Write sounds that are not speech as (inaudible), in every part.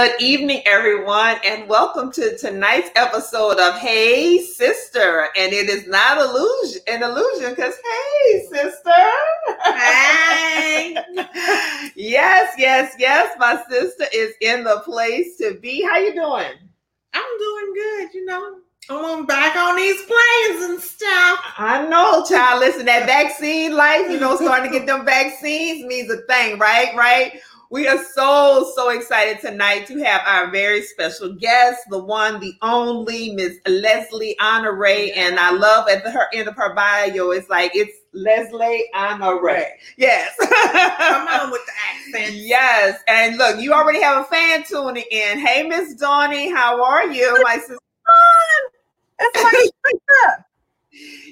Good evening, everyone, and welcome to tonight's episode of Hey Sister. And it is not illusion, an illusion because, hey, sister. Hey. (laughs) yes, yes, yes. My sister is in the place to be. How you doing? I'm doing good, you know. I'm back on these planes and stuff. I know, child. Listen, that (laughs) vaccine life, you know, starting to get them vaccines means a thing, right? Right? We are so, so excited tonight to have our very special guest, the one, the only Miss Leslé Honoré. And I love at the her end of her bio, it's like it's Leslé Honoré. Yes. Come on with the accent. (laughs) Yes. And look, you already have a fan tuning in. Hey, Miss Donnie, how are you? My sister. It's my sister.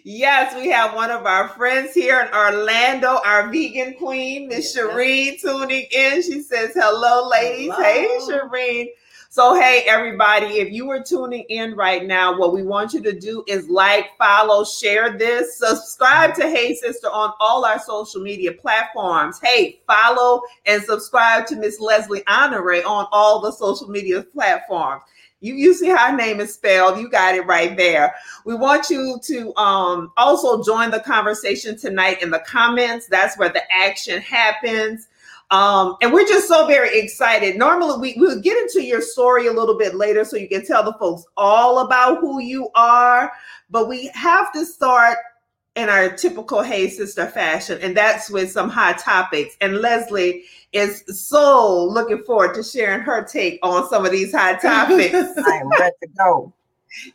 Yes, we have one of our friends here in Orlando, our vegan queen, Miss Shireen, tuning in. She says, Hello, ladies. Hello. Hey, Shireen. So, hey, everybody, if you are tuning in right now, what we want you to do is like, follow, share this, subscribe to Hey Sister on all our social media platforms. Hey, follow and subscribe to Miss Leslé Honoré on all the social media platforms. You, you see how her name is spelled. You got it right there. We want you to um, also join the conversation tonight in the comments. That's where the action happens. Um, and we're just so very excited. Normally, we, we'll get into your story a little bit later so you can tell the folks all about who you are. But we have to start in our typical Hey Sister fashion, and that's with some hot topics. And Leslé is so looking forward to sharing her take on some of these hot topics. (laughs) I am ready to go.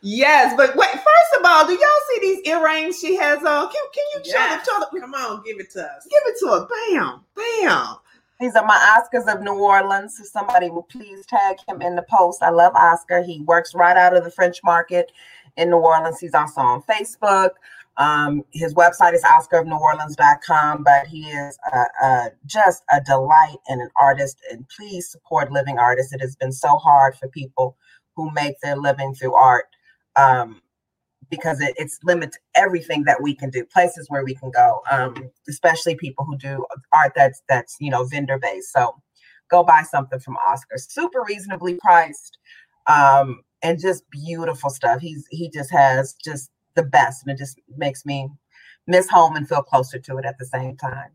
yes, but wait, first of all, do y'all see these earrings she has on? Can, can you show them? Show them? Come on, give it to us. Give it to her. Bam, bam. These are my Oscars of New Orleans. If somebody will please tag him in the post. I love Oscar. He works right out of the French market in New Orleans. He's also on Facebook. Um, his website is oscarofneworleans.com, but he is uh, just a delight and an artist. And please support living artists. It has been so hard for people who make their living through art um, because it, it's limits everything that we can do, places where we can go, um, especially people who do art that's that's you know vendor based. So go buy something from Oscar. Super reasonably priced, um, and just beautiful stuff. He's he just has just the best, and it just makes me miss home and feel closer to it at the same time.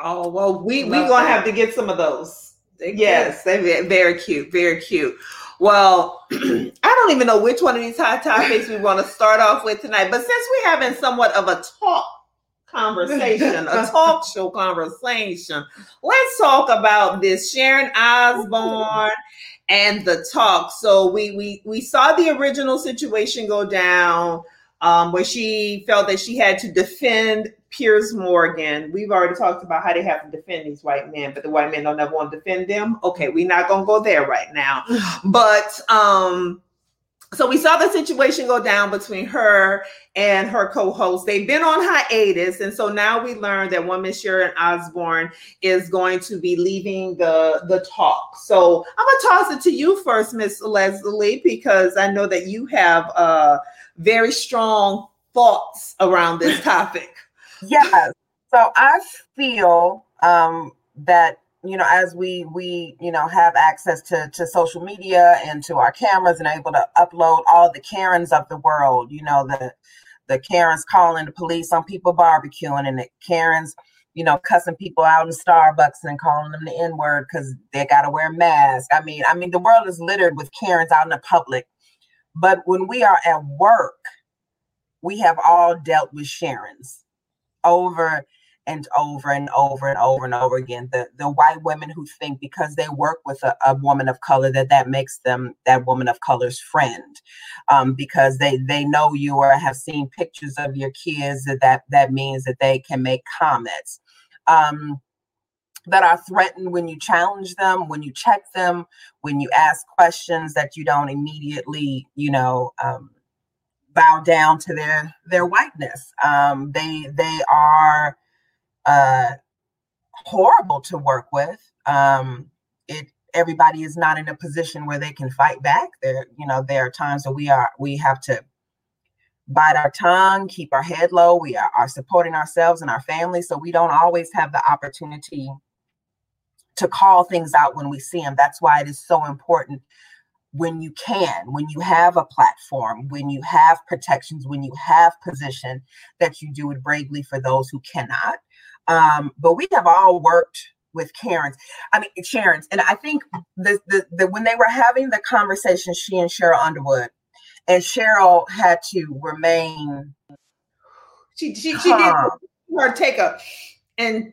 Oh well, we we Love gonna have to get some of those. They Yes, they're very cute, very cute. Well, (clears throat) I don't even know which one of these hot topics we want to start off with tonight, but since we're having somewhat of a talk conversation, a (laughs) talk show conversation, let's talk about this Sharon Osbourne and the talk. So we we we saw the original situation go down um, where she felt that she had to defend Piers Morgan. We've already talked about how they have to defend these white men, but the white men don't ever want to defend them. Okay, we're not gonna go there right now. (sighs) But um, so we saw the situation go down between her and her co-host. They've been on hiatus, and so now we learned that one Miss Sharon Osbourne is going to be leaving the the talk. So I'm gonna toss it to you first, Miss Leslé, because I know that you have uh very strong thoughts around this (laughs) topic. yes so i feel um that you know as we we you know have access to to social media and to our cameras and able to upload all the karens of the world you know the the karens calling the police on people barbecuing and the karens you know cussing people out in starbucks and calling them the n-word because they got to wear masks i mean i mean the world is littered with karens out in the public but when we are at work we have all dealt with sharons over and over and over and over and over again. The the white women who think because they work with a, a woman of color that that makes them that woman of color's friend um, because they they know you or have seen pictures of your kids that that, that means that they can make comments. Um, that are threatened when you challenge them when you check them when you ask questions that you don't immediately you know um, bow down to their their whiteness. Um, they they are uh, horrible to work with. Um, it everybody is not in a position where they can fight back. There, you know, there are times that we are we have to bite our tongue, keep our head low. We are, are supporting ourselves and our families, so we don't always have the opportunity to call things out when we see them. That's why it is so important when you can, when you have a platform, when you have protections, when you have position, that you do it bravely for those who cannot. Um, but we have all worked with Karen's, I mean Sharon's, and I think the, the the when they were having the conversation, she and Sheryl Underwood, and Cheryl had to remain. She she, she did her take a and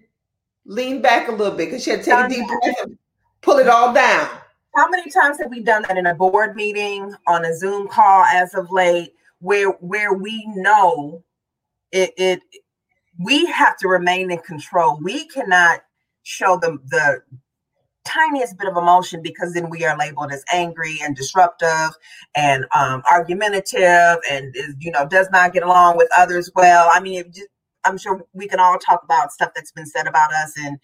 lean back a little bit because she had to take a deep breath and pull it all down. How many times have we done that in a board meeting, on a Zoom call as of late, where where we know it, it we have to remain in control. We cannot show the the tiniest bit of emotion because then we are labeled as angry and disruptive and um, argumentative and is, you know does not get along with others well. I mean, it just, I'm sure we can all talk about stuff that's been said about us and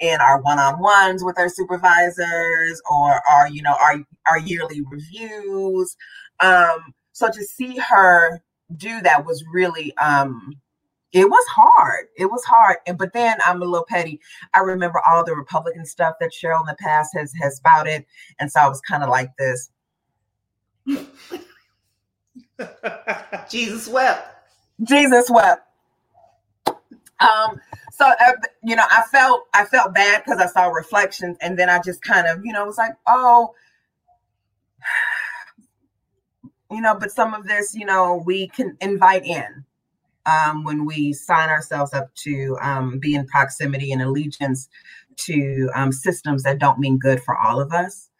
in our one-on-ones with our supervisors or our you know our our yearly reviews. Um, so to see her do that was really um it was hard. It was hard. And but then I'm a little petty. I remember all the Republican stuff that Sheryl in the past has has spouted. And so I was kind of like this. (laughs) Jesus wept. Jesus wept. Um, so uh, you know, I felt I felt bad because I saw reflections, and then I just kind of, you know, was like, oh, (sighs) you know, but some of this, you know, we can invite in um, when we sign ourselves up to um, be in proximity and allegiance to um, systems that don't mean good for all of us.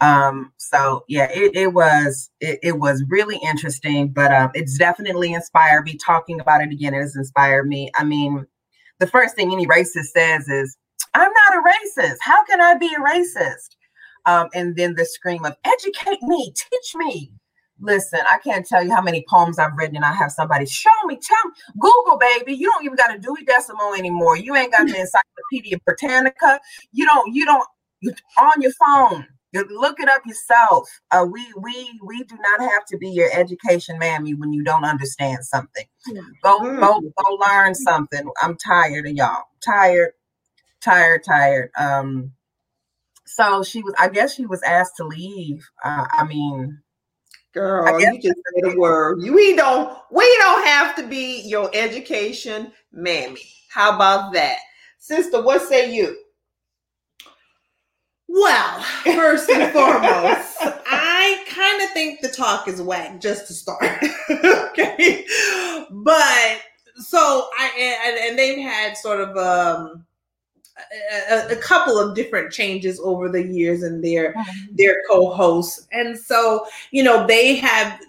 Um, so yeah, it, it was it, it, was really interesting, but uh, it's definitely inspired me. Talking about it again has inspired me. I mean, the first thing any racist says is, "I'm not a racist. How can I be a racist?" Um, and then the scream of "Educate me, teach me." Listen, I can't tell you how many poems I've written, and I have somebody show me, tell me, Google, baby. You don't even got a Dewey Decimal anymore. You ain't got the (laughs) Encyclopedia Britannica. You don't. You don't. you On your phone, look it up yourself. Uh, we we we do not have to be your education mammy when you don't understand something. Go mm. go go learn something. I'm tired of y'all. Tired, tired, tired. Um. So she was. I guess she was asked to leave. Uh, I mean, Girl, you just say the word. We don't we don't have to be your education mammy. How about that? Sister, what say you? Well, first and (laughs) foremost, I kind of think the talk is whack just to start. (laughs) okay. But so I and, and they've had sort of um a, a, couple of different changes over the years and their mm-hmm. their co-hosts and so you know they have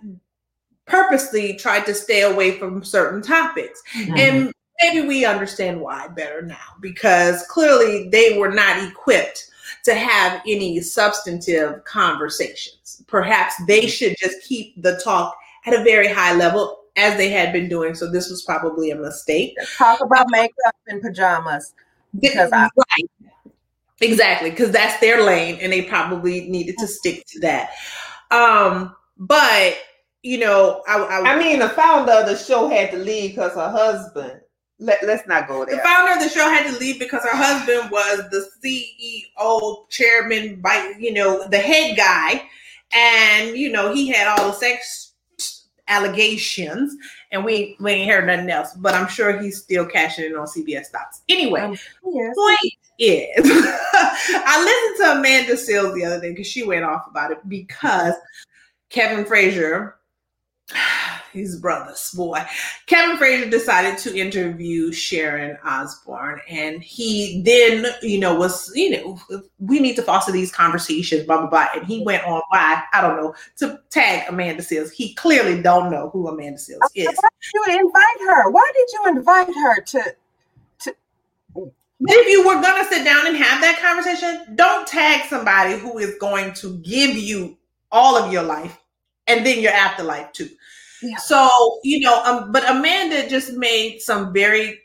purposely tried to stay away from certain topics mm-hmm. and maybe we understand why better now because clearly they were not equipped to have any substantive conversations perhaps they mm-hmm. should just keep the talk at a very high level as they had been doing so this was probably a mistake talk about makeup and pajamas because I, right. Exactly, because that's their lane and they probably needed to stick to that. Um, but you know, I, I, I mean, the founder of the show had to leave because her husband. Let, let's not go there. The founder of the show had to leave because her husband was the CEO, chairman, by you know, the head guy, and you know, he had all the sex allegations, and we we ain't heard nothing else. But I'm sure he's still cashing in on CBS stocks. Anyway, um, yes. point is, (laughs) I listened to Amanda Seales the other day because she went off about it because Kevin Frazier (sighs) his brothers, boy. Kevin Frazier decided to interview Sharon Osbourne, and he then, you know, was, you know, we need to foster these conversations, blah blah blah. And he went on why I don't know to tag Amanda Seales. He clearly don't know who Amanda Seales is. Why did you invite her? Why did you invite her to? to... If you were gonna sit down and have that conversation, don't tag somebody who is going to give you all of your life and then your afterlife too. Yeah. So, you know, um, but Amanda just made some very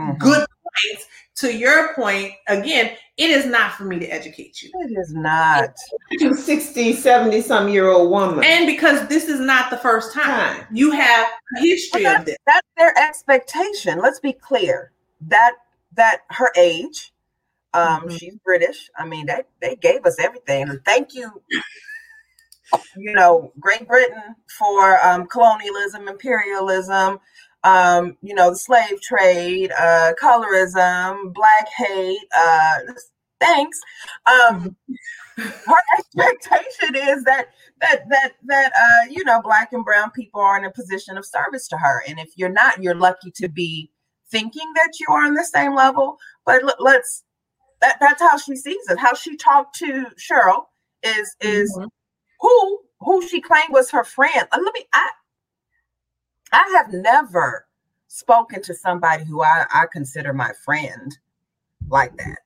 mm-hmm. good points. To your point, again, it is not for me to educate you. It is not. To 60, 70 some year old woman. And because this is not the first time, time. you have a history of this. That's their expectation. Let's be clear. That that her age, Um, Mhm. she's British. I mean, they they gave us everything. Thank you, you know, Great Britain for um, colonialism, imperialism, um, you know, the slave trade, uh, colorism, black hate. Uh, thanks. Um, (laughs) her expectation is that that that that uh, you know, black and brown people are in a position of service to her, and if you're not, you're lucky to be thinking that you are on the same level. But l- let's that that's how she sees it. How she talked to Sheryl is is Mhm. Who who she claimed was her friend. Uh, Let me I I have never spoken to somebody who I, I consider my friend like that.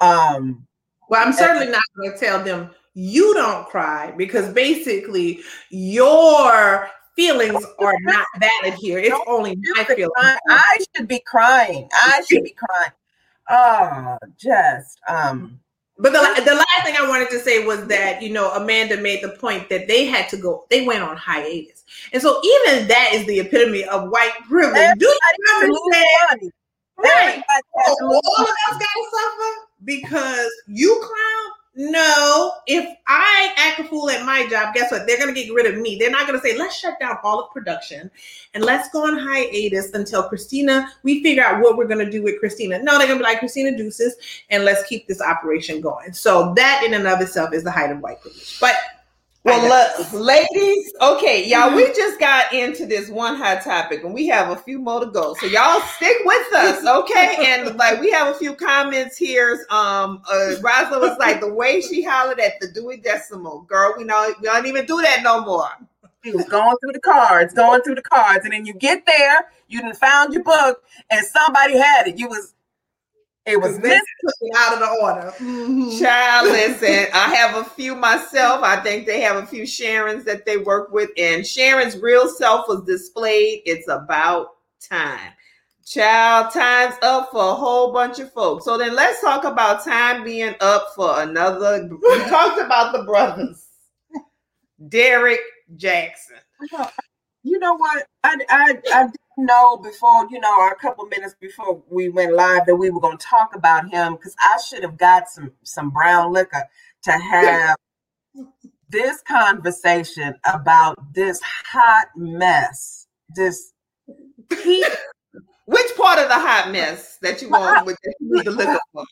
Um Well, I'm certainly not going to tell them you don't cry because basically your feelings are not valid here. It's only my feelings. I should be crying. I should be crying. (laughs) Oh, just um But the, the last thing I wanted to say was that, you know, Amanda made the point that they had to go, they went on hiatus. And so even that is the epitome of white privilege. Do you everybody to lose understand? Right. To So all of us gotta suffer because you clown. No, if I act a fool at my job, guess what? They're gonna get rid of me. They're not gonna say, let's shut down all of production and let's go on hiatus until Christina, we figure out what we're gonna do with Christina. No, they're gonna be like Christina Deuces, and let's keep this operation going. So that in and of itself is the height of white privilege. But Well, look, ladies, okay, y'all, we just got into this one hot topic and we have a few more to go. So y'all stick with us, okay? And like we have a few comments here. Um uh Rosalind was like the way she hollered at the Dewey Decimal. Girl, we know we don't even do that no more. He was going through the cards, going through the cards, and then you get there, you done found your book, and somebody had it. You was it was this out of the order. Mhm. Child, listen, I have a few myself. I think they have a few Sharons that they work with, and Sharon's real self was displayed. It's about time. Child, time's up for a whole bunch of folks. So then let's talk about time being up for another. We (laughs) talked about the brothers, Derrick Jaxn. You know what? I I I know before. You know, a couple minutes before we went live that we were going to talk about him because I should have got some some brown liquor to have this conversation about this hot mess. This he Which part of the hot mess that you want with that you need to look for?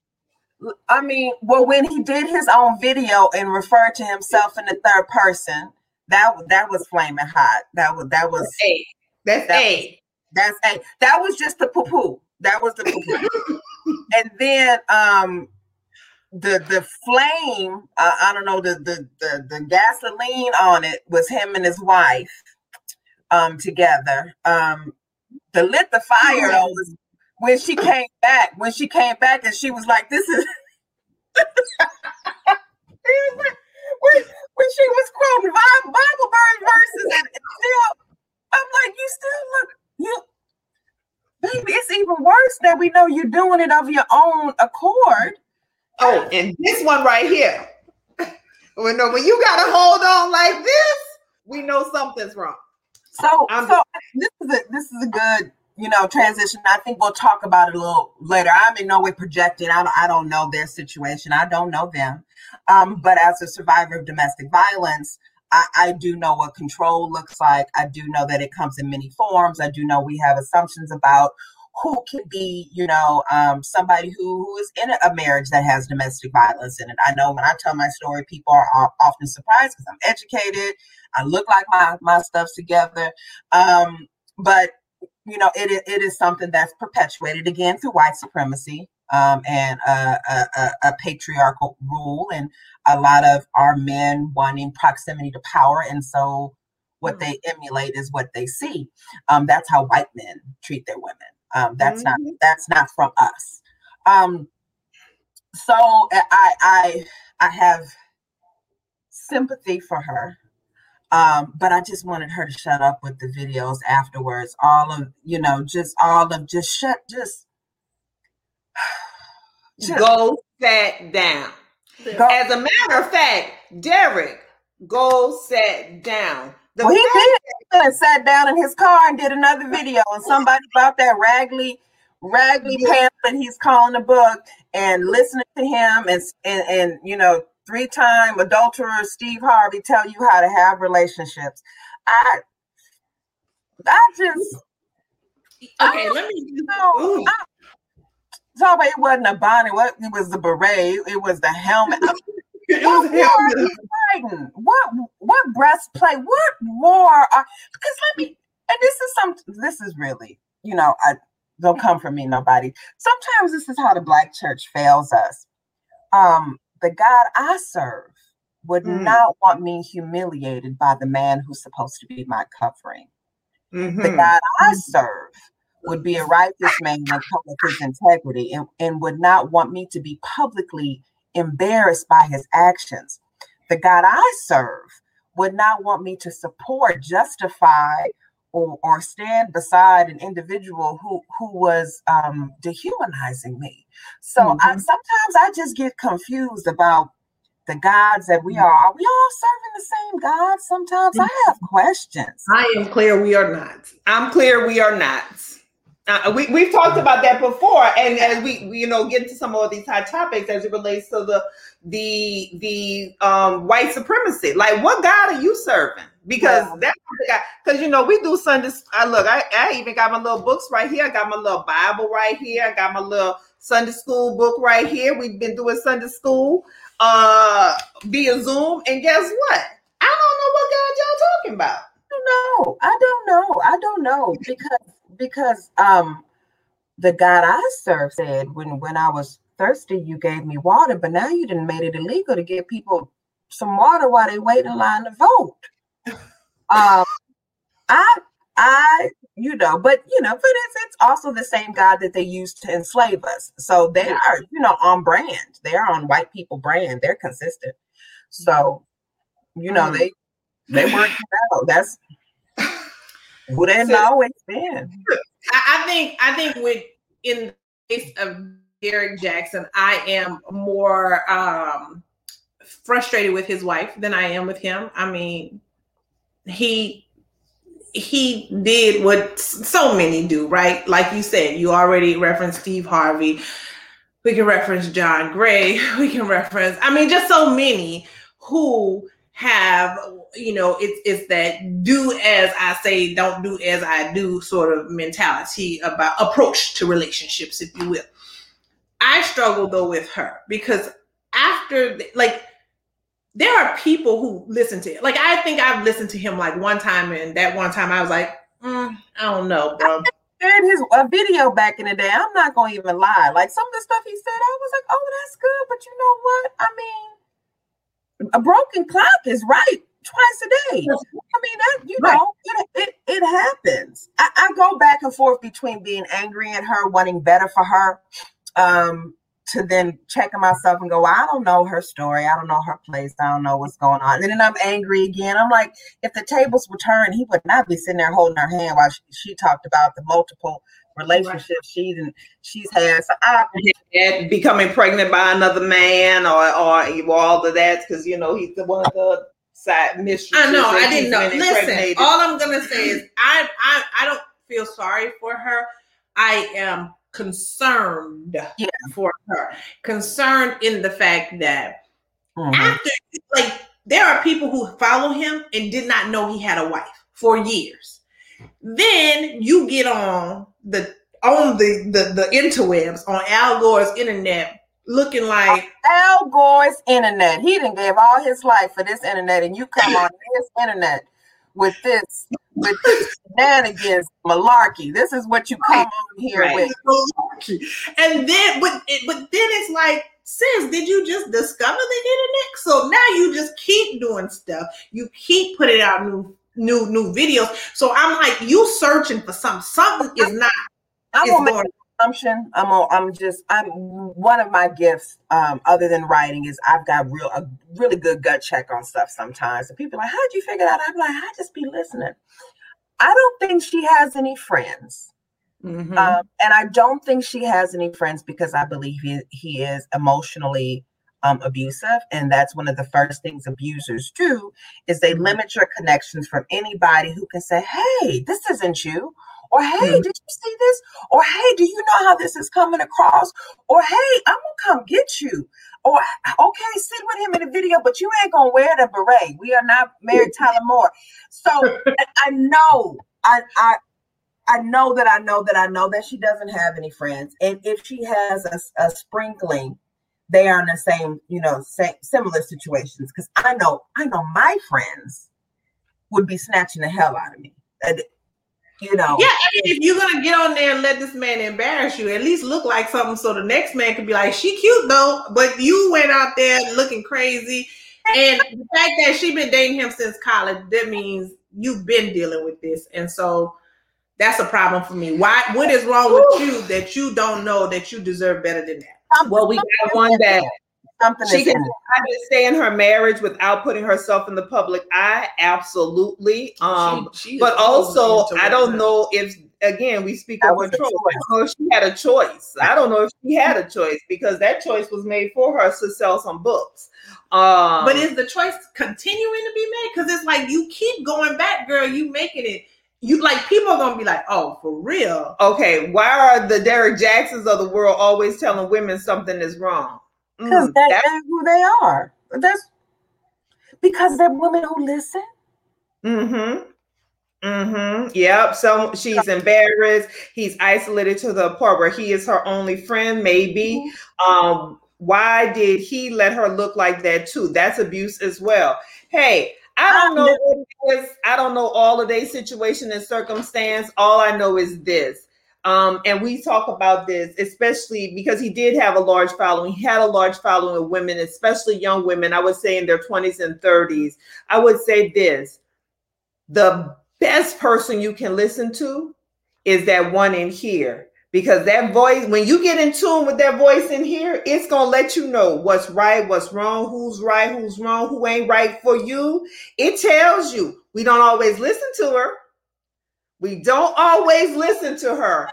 I mean, well, when he did his own video and referred to himself in the third person, that that was flaming hot. That was that was A. That's That A. that's a that was just the poo poo. That was the poo poo. (laughs) and then um the the flame, uh, I don't know, the, the the the gasoline on it was him and his wife um together. Um the lit the fire though was when she came back, when she came back and she was like, This is He was like- when, when she was quoting Bi- Bible verse verses and, and still I'm like, you still look you baby, it's even worse that we know you're doing it of your own accord. Oh, and this one right here. (laughs) When, no, when you got to hold on like this, we know something's wrong. So, I'm- so this is a this is a good you know transition. I think we'll talk about it a little later. I'm in no way projecting. I don't, I don't know their situation. I don't know them. Um, but as a survivor of domestic violence, I, I do know what control looks like. I do know that it comes in many forms. I do know we have assumptions about who can be, you know, um, somebody who, who is in a marriage that has domestic violence in it. I know when I tell my story, people are often surprised because I'm educated. I look like my my stuff's together. Um, but you know, it it is something that's perpetuated again through white supremacy um, and a, a, a, a patriarchal rule, and a lot of our men wanting proximity to power, and so what they emulate is what they see. Um, that's how white men treat their women. Um, that's not Mhm. that's not from us. Um, so I I I have sympathy for her. Um, but I just wanted her to shut up with the videos afterwards. All of you know, just all of just shut just Go sat down. go. As a matter of fact, Derrick, go sat down. The Well, he did. He and sat down in his car and did another video, and somebody brought that raggedy raggedy pamphlet he's calling a book and listening to him and and, and you know three time adulterer Steve Harvey tell you how to have relationships. I I just okay. I, let me. You know, I, so it wasn't a bonnet. What it was the beret. It was the helmet. (laughs) it was helmet. What what breastplate? What more? because let me. And this is some. This is really. You know. I don't come from me. Nobody. Sometimes this is how the black church fails us. Um, the God I serve would mm. not want me humiliated by the man who's supposed to be my covering. Mm-hmm. The God I serve would be a righteous man and come with his integrity and, and would not want me to be publicly embarrassed by his actions. The God I serve would not want me to support, justify, or, or stand beside an individual who who was um, dehumanizing me. So mm-hmm. I, sometimes I just get confused about the gods that we are. Are we all serving the same God? Sometimes I have questions. I am clear we are not. I'm clear we are not. Uh, we, we've talked about that before and as we, we, you know get into some of these hot topics as it relates to the the the um white supremacy. Like what god are you serving? Because yeah. that's the guy because you know we do sundays i look I, I even got my little books right here. I got my little bible right here. I got my little sunday school book right here. We've been doing sunday school uh via zoom. And guess what? I don't know what god y'all talking about. I don't know. I don't know. I don't know. Because because um the God I serve said when when I was thirsty, you gave me water, but now you didn't made it illegal to give people some water while they wait in line to vote. (laughs) um, I I you know, but you know, but it's it's also the same God that they used to enslave us. So they are, you know, on brand. They are on white people brand. They're consistent. So, you know, mm. they they work out. That's who they've so, always been. I think I think with in the case of Derrick Jaxn, I am more um frustrated with his wife than I am with him. I mean, he he did what so many do, right? Like you said, you already referenced Steve Harvey. We can reference John Gray. (laughs) We can reference, I mean, just so many who have you know it's it's that do as i say don't do as i do sort of mentality about approach to relationships if you will. I struggle though with her because after like there are people who listen to it like i think i've listened to him like one time and that one time i was like mm, i don't know bro. Shared his a video back in the day. I'm not gonna even lie. Like some of the stuff he said i was like oh that's good but you know what? I mean a broken clock is right twice a day. I mean, that you right. know, it, it, it happens. I, I, go back and forth between being angry at her, wanting better for her, um, to then checking myself and go, well, I don't know her story. I don't know her place. I don't know what's going on. And then I'm angry again. I'm like, if the tables were turned, he would not be sitting there holding her hand while she, she talked about the multiple relationships right. she's and she's had. So I and becoming pregnant by another man or or all of that because you know he's the one of the side mistresses. I know. I didn't know. Listen, all I'm gonna say is I I I don't feel sorry for her. I am concerned yeah. for her. Concerned in the fact that mm-hmm. after like there are people who follow him and did not know he had a wife for years. Then you get on the on the the, the interwebs on Al Gore's internet looking like Al Gore's internet. He didn't give all his life for this internet, and you come on his internet with this with this shenanigans malarkey. This is what you come on here right. with. Malarkey. And then but it, but then it's like sis, did you just discover the internet? So now you just keep doing stuff. You keep putting out new new new videos. So I'm like, you searching for something. Something is not. I'm gonna make assumption. I'm on, I'm just I'm one of my gifts, um, other than writing, is I've got real a really good gut check on stuff sometimes. And people are like, how'd you figure that out? I'm like, I just be listening. I don't think she has any friends. Mm-hmm. Um, and I don't think she has any friends because I believe he, he is emotionally um, abusive and that's one of the first things abusers do is they mm-hmm. limit your connections from anybody who can say hey this isn't you Or, hey, mm-hmm. did you see this? Or, hey, do you know how this is coming across? Or, hey, I'm going to come get you. Or, okay, sit with him in the video, but you ain't going to wear the beret. We are not Mary Tyler Moore. So I know, I, I, I know that I know that I know that she doesn't have any friends. And if she has a, a sprinkling, they are in the same, you know, same, similar situations. Because I know, I know my friends would be snatching the hell out of me. You know. Yeah, I mean, if you're gonna get on there and let this man embarrass you, at least look like something so the next man could be like, "She cute though," but you went out there looking crazy. And the fact that she been dating him since college, that means you've been dealing with this, and so that's a problem for me. Why? What is wrong with you that you don't know that you deserve better than that? Well, we got one that something she can stay in her marriage without putting herself in the public eye. Absolutely. Um, she, she but also, I don't know if again we speak of control. I don't know if she had a choice. I don't know if she had a choice because that choice was made for her to sell some books. Um, but is the choice continuing to be made? Because it's like you keep going back, girl. You making it you like people are gonna be like, oh, for real. Okay, why are the Derrick Jaxns of the world always telling women something is wrong? Because mm, that's who they are. That's because they're women who listen. Mm-hmm. Mm-hmm. Yep. So she's embarrassed. He's isolated to the point where he is her only friend, maybe. Mm-hmm. Um, why did he let her look like that too? That's abuse as well. Hey, I don't know what it is. I don't know all of their situation and circumstance. All I know is this. Um, and we talk about this, especially because he did have a large following. He had a large following of women, especially young women. I would say in their 20s and 30s. I would say this the best person you can listen to is that one in here because that voice when you get in tune with that voice in here it's to let you know what's right what's wrong who's right who's wrong who ain't right for you it tells you we don't always listen to her we don't always listen to her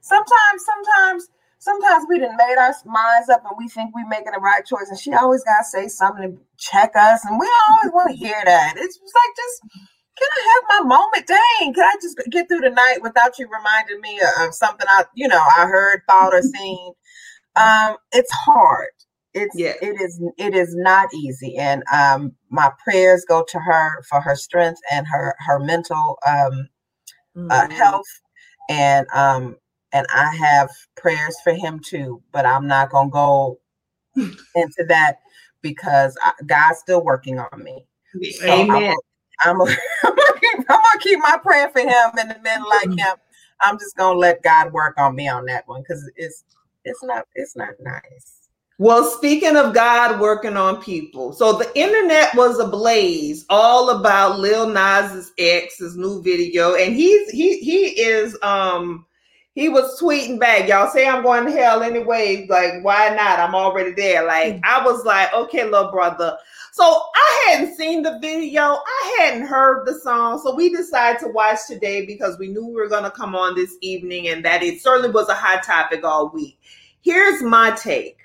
sometimes sometimes sometimes we didn't made our minds up and we think we're making the right choice and she always got to say something to check us and we always want to hear that it's like just can I have my moment? Dang, can I just get through the night without you reminding me of something I, you know, I heard, thought, or seen? Um, it's hard. It's yeah. it is it is not easy, and um, my prayers go to her for her strength and her her mental um, mm-hmm. uh, health, and um, and I have prayers for him too. But I'm not gonna go (laughs) into that because I, God's still working on me. So Amen. I'm gonna, (laughs) I'm gonna keep my prayer for him and the men like mm-hmm. him. I'm just gonna let God work on me on that one because it's it's not it's not nice. Well, speaking of God working on people, so the internet was ablaze all about Lil Nas's X's new video, and he's he he is um he was tweeting back, y'all say I'm going to hell anyway. Like, why not? I'm already there. Like, mm. I was like, okay, little brother, so I hadn't seen the video, I hadn't heard the song. So we decided to watch today because we knew we were going to come on this evening and that it certainly was a hot topic all week. Here's my take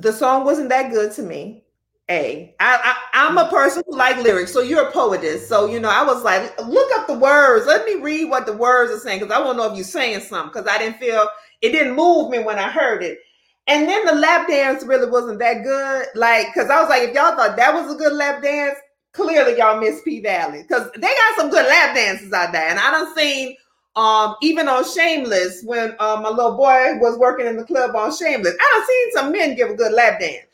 the song wasn't that good to me. A, I, I I'm a person who like lyrics, so you're a poetess. So you know, I was like, look up the words. Let me read what the words are saying because I want to know if you're saying something. Because I didn't feel it didn't move me when I heard it. And then the lap dance really wasn't that good. Like, because I was like, if y'all thought that was a good lap dance, clearly y'all miss P Valley. Because they got some good lap dances out there. And I done seen um even on Shameless when um, my little boy was working in the club on Shameless. I done seen some men give a good lap dance.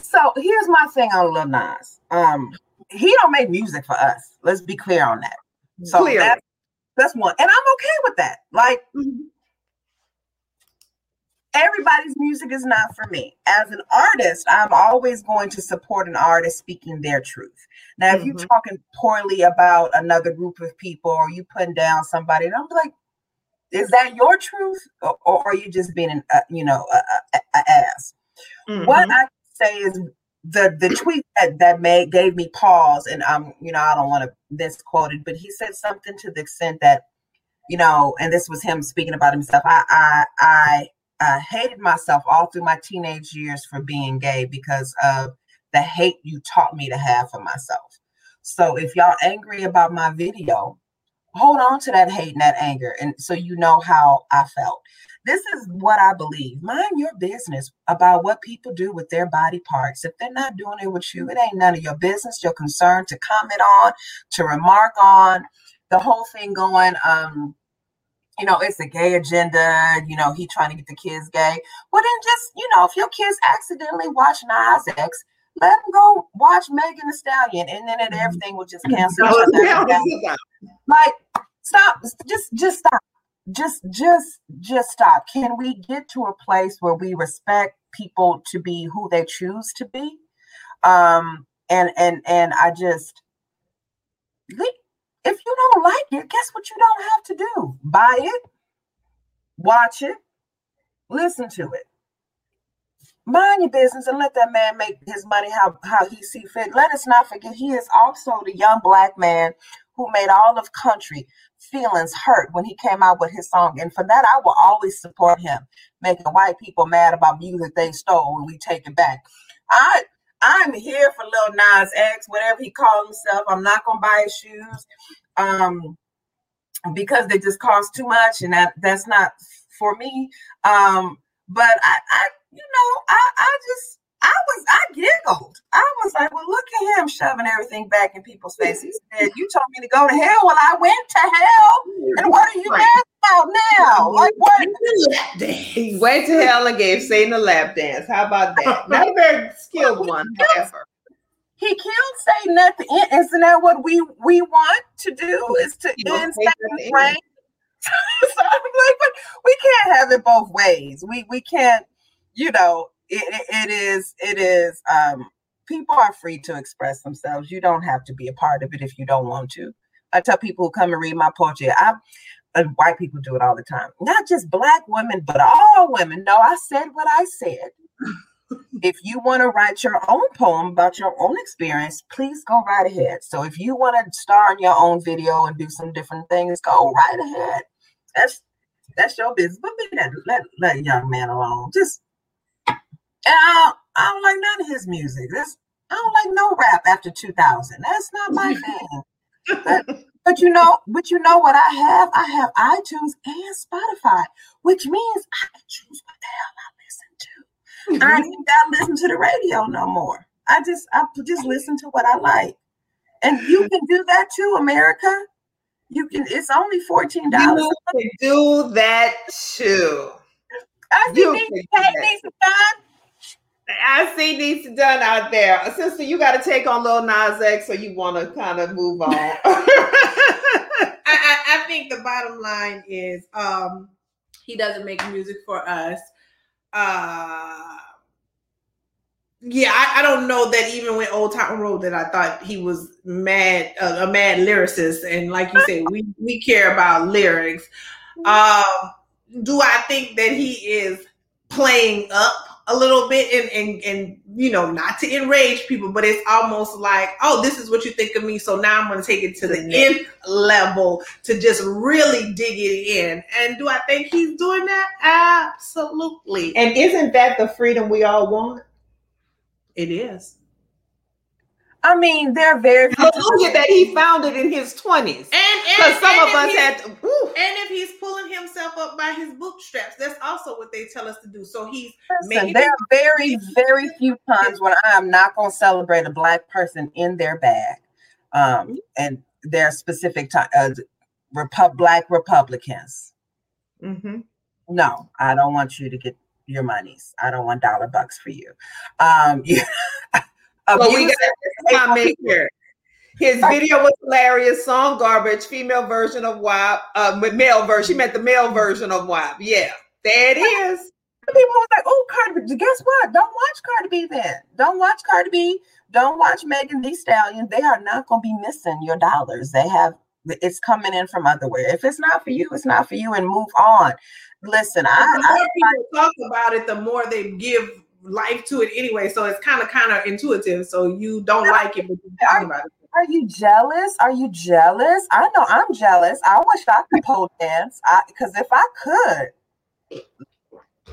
So here's my thing on Lil Nas. Um, he don't make music for us. Let's be clear on that. So that's, that's one, and I'm okay with that. Like, mm-hmm everybody's music is not for me. As an artist, I'm always going to support an artist speaking their truth. Now, if mm-hmm. you're talking poorly about another group of people or you putting down somebody, and I'm like, is that your truth, or, or are you just being an, uh, you know, a, a, a ass? Mm-hmm. What I say is the the tweet that, that made gave me pause, and I'm, you know, I don't want to misquote it, but he said something to the extent that, you know, and this was him speaking about himself. I I I I hated myself all through my teenage years for being gay because of the hate you taught me to have for myself. So if y'all angry about my video, hold on to that hate and that anger, and so you know how I felt. This is what I believe. Mind your business about what people do with their body parts. If they're not doing it with you, it ain't none of your business. Your concern to comment on, to remark on, the whole thing going. Um, you know, it's a gay agenda. You know, he trying to get the kids gay. Well, then just you know, if your kids accidentally watch Nas X, let them go watch Megan Thee Stallion, and then it, everything will just (laughs) cancel. like, stop. Just, just stop. Just, just, just stop. Can we get to a place where we respect people to be who they choose to be? Um, and and and I just, if you don't like it, guess what? You don't have to do. Buy it, watch it, listen to it mind your business and let that man make his money how, how he see fit. Let us not forget he is also the young black man who made all of country feelings hurt when he came out with his song. And for that, I will always support him, making white people mad about music they stole and we take it back. I I'm here for Lil Nas X, whatever he calls himself. I'm not gonna buy his shoes. Um because they just cost too much and that that's not for me. Um, but I, I you know, I, I just, I was, I giggled. I was like, well, look at him shoving everything back in people's (laughs) faces. He said, you told me to go to hell. Well, I went to hell. And what are you mad about now? Like, what? He went to hell and gave Satan a lap dance. How about that? (laughs) Not a very skilled one, however. He killed Satan at the end. Isn't that what we we want to do? Is to end Satan's reign? (laughs) so I'm like, but we can't have it both ways. We we can't you know, it, it is, it is, um, people are free to express themselves. You don't have to be a part of it if you don't want to. I tell people who come and read my poetry, I, and white people do it all the time. Not just black women, but all women. No, I said what I said. (laughs) if you want to write your own poem about your own experience, please go right ahead. So if you want to star in your own video and do some different things, go right ahead. That's that's your business. But let let let young man alone. Just and I don't, I don't like none of his music. That's, I don't like no rap after 2000. That's not my (laughs) thing. But, but you know, but you know what I have? I have iTunes and Spotify, which means I can choose what the hell I listen to. Mm-hmm. I ain't got to listen to the radio no more. I just I just listen to what I like. And you (laughs) can do that too, America. You can. It's only fourteen dollars. You can do that too. I see you these techniques done I see these done out there. Sister, you got to take on Lil Nas X, so you want to kind of move on. (laughs) (laughs) I, I, I, think the bottom line is um, he doesn't make music for us. Uh, yeah, I, I, don't know that even with Old Town Road that I thought he was mad, uh, a mad lyricist, and like you said, we we care about lyrics. Um, do I think that he is playing up a little bit and, and and you know not to enrage people but it's almost like oh this is what you think of me so now i'm going to take it to the nth level to just really dig it in. And do i think he's doing that? Absolutely. And isn't that the freedom we all want? It is I mean, they're very hallelujah that he found it in his twenties. And because some of us had, to, and if he's pulling himself up by his bootstraps, that's also what they tell us to do. So he's Listen, there are very, very few times when I am not going to celebrate a black person in their bag, um, and there are specific time, uh, Repu- black Republicans. Mm-hmm. No, I don't want you to get your monies. I don't want dollar bucks for you. Um, (laughs) you well, we got make here. His video was hilarious. Song garbage. Female version of WAP. Uh, male version. She meant the male version of WAP. Yeah, there it is. People was like, "Oh, Cardi B." Guess what? Don't watch Cardi B then. Don't watch Cardi B. Don't watch Megan Thee Stallion. They are not going to be missing your dollars. They have. It's coming in from otherwhere. If it's not for you, it's not for you, and move on. Listen, I, the more I, people I, talk about it, the more they give life to it anyway. So it's kind of kind of intuitive. So you don't like it, but you talk about it. Are you jealous? Are you jealous? I know I'm jealous. I wish I could pole dance. Because if I could,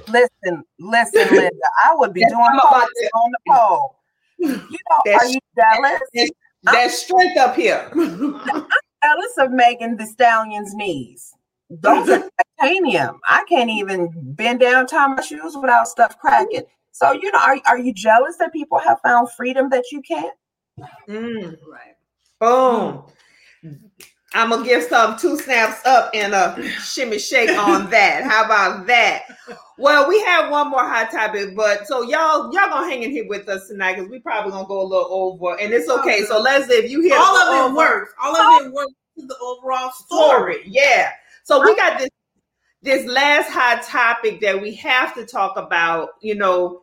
listen, listen, (laughs) Linda, I would be doing pole on the pole. You know, are you jealous? That strength up here. I'm jealous of Megan Thee Stallion's knees. Those are (laughs) titanium. I can't even bend down, tie my shoes without stuff cracking. So, you know, are, are you jealous that people have found freedom that you can't? Mm. Right. Boom. I'm gonna give some two snaps up and a shimmy shake on (laughs) that. How about that? Well, we have one more hot topic, but so y'all y'all gonna hang in here with us tonight because we probably gonna go a little over, and it's okay. So Leslé, if you hear all of it works, all of it works to the overall story. story. Yeah. So we got this this last hot topic that we have to talk about. You know,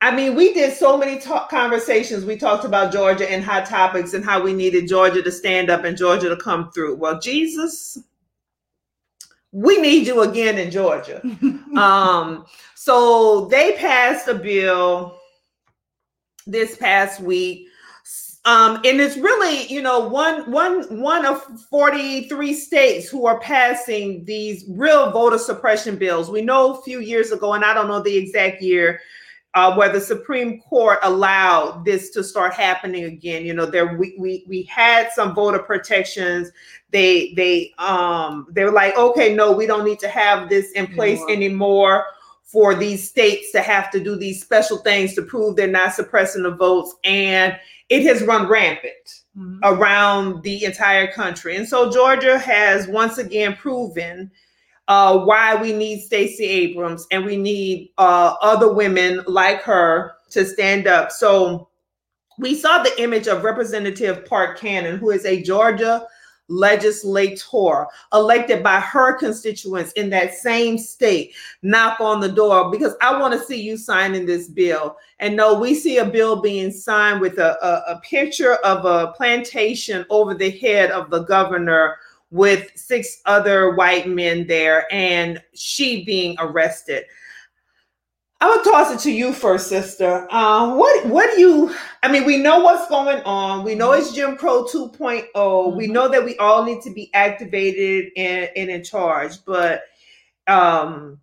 I mean, we did so many talk conversations. We talked about Georgia and hot topics and how we needed Georgia to stand up and Georgia to come through. Well, Jesus, we need you again in Georgia. (laughs) um, so they passed a bill this past week. Um, and it's really, you know, one one one of 43 states who are passing these real voter suppression bills. We know a few years ago, and I don't know the exact year, uh, where the Supreme Court allowed this to start happening again. You know, there we, we we had some voter protections. They they um they were like, okay, no, we don't need to have this in place anymore. anymore for these states to have to do these special things to prove they're not suppressing the votes, and it has run rampant. Mm-hmm. around the entire country. And so Georgia has once again proven uh, why we need Stacey Abrams and we need uh, other women like her to stand up. So we saw the image of Representative Park Cannon, who is a Georgia legislator elected by her constituents in that same state knock on the door because I want to see you signing this bill. And no, we see a bill being signed with a, a, a picture of a plantation over the head of the governor with six other white men there and she being arrested. I would toss it to you first, sister. Um, what what do you? I mean, we know what's going on. We know it's Jim Crow 2.0. Mm-hmm. We know that we all need to be activated and, and in charge. But um,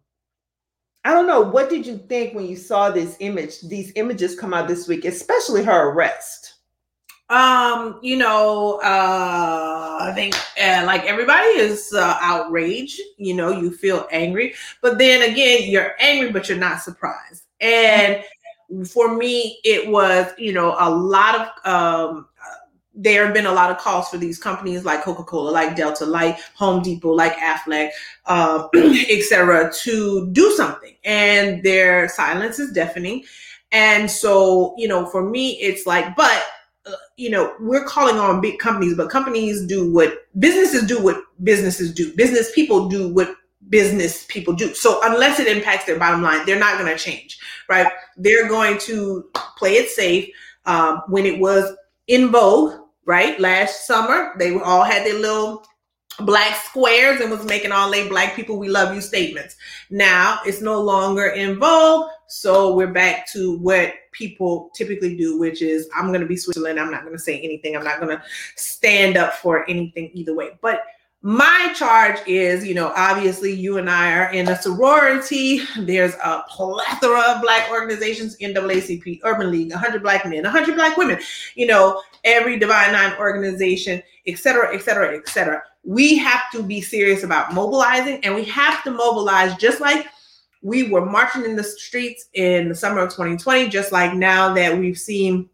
I don't know. What did you think when you saw this image? These images come out this week, especially her arrest. Um, you know, uh, I think uh, like everybody is uh, outraged. You know, you feel angry, but then again, you're angry, but you're not surprised. And for me, it was you know a lot of um, there have been a lot of calls for these companies like Coca-Cola, like Delta, like Home Depot, like Aflac, (clears throat) uh, etc., to do something, and their silence is deafening. And so, you know, for me, it's like, but you know, we're calling on big companies, but companies do what businesses do what businesses do. Business people do what business people do. So unless it impacts their bottom line, they're not going to change, right? They're going to play it safe. Um, when it was in vogue, right, last summer, they all had their little black squares and was making all they black people we love you statements. Now it's no longer in vogue, so we're back to what people typically do, which is I'm going to be Switzerland. I'm not going to say anything. I'm not going to stand up for anything either way. But my charge is, you know, obviously you and I are in a sorority. There's a plethora of black organizations, NAACP, Urban League, 100 black men, 100 black women, you know, every Divine Nine organization, et cetera, et cetera, et cetera. We have to be serious about mobilizing and we have to mobilize just like we were marching in the streets in the summer of 2020, just like now that we've seen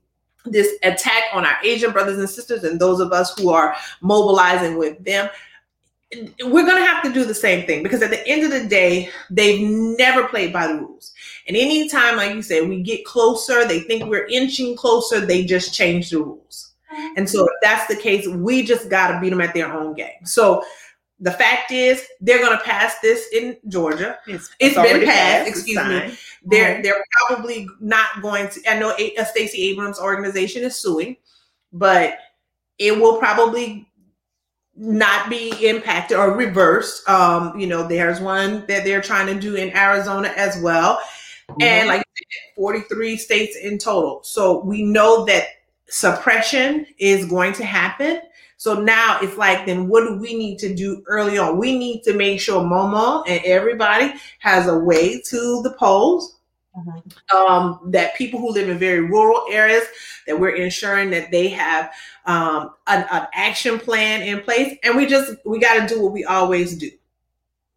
this attack on our Asian brothers and sisters and those of us who are mobilizing with them. We're going to have to do the same thing because at the end of the day, they've never played by the rules. And anytime, like you said, we get closer, they think we're inching closer, they just change the rules. And so if that's the case, we just got to beat them at their own game. So the fact is, they're going to pass this in Georgia. It's, it's, it's been passed. passed excuse me. They're mm-hmm. they're probably not going to. I know a, a Stacey Abrams organization is suing, but it will probably not be impacted or reversed. Um, you know, there's one that they're trying to do in Arizona as well, mm-hmm. and like 43 states in total. So we know that suppression is going to happen so now it's like, then what do we need to do early on? We need to make sure Momo and everybody has a way to the polls. Mm-hmm. Um, that people who live in very rural areas, that we're ensuring that they have um, an, an action plan in place, and we just we got to do what we always do.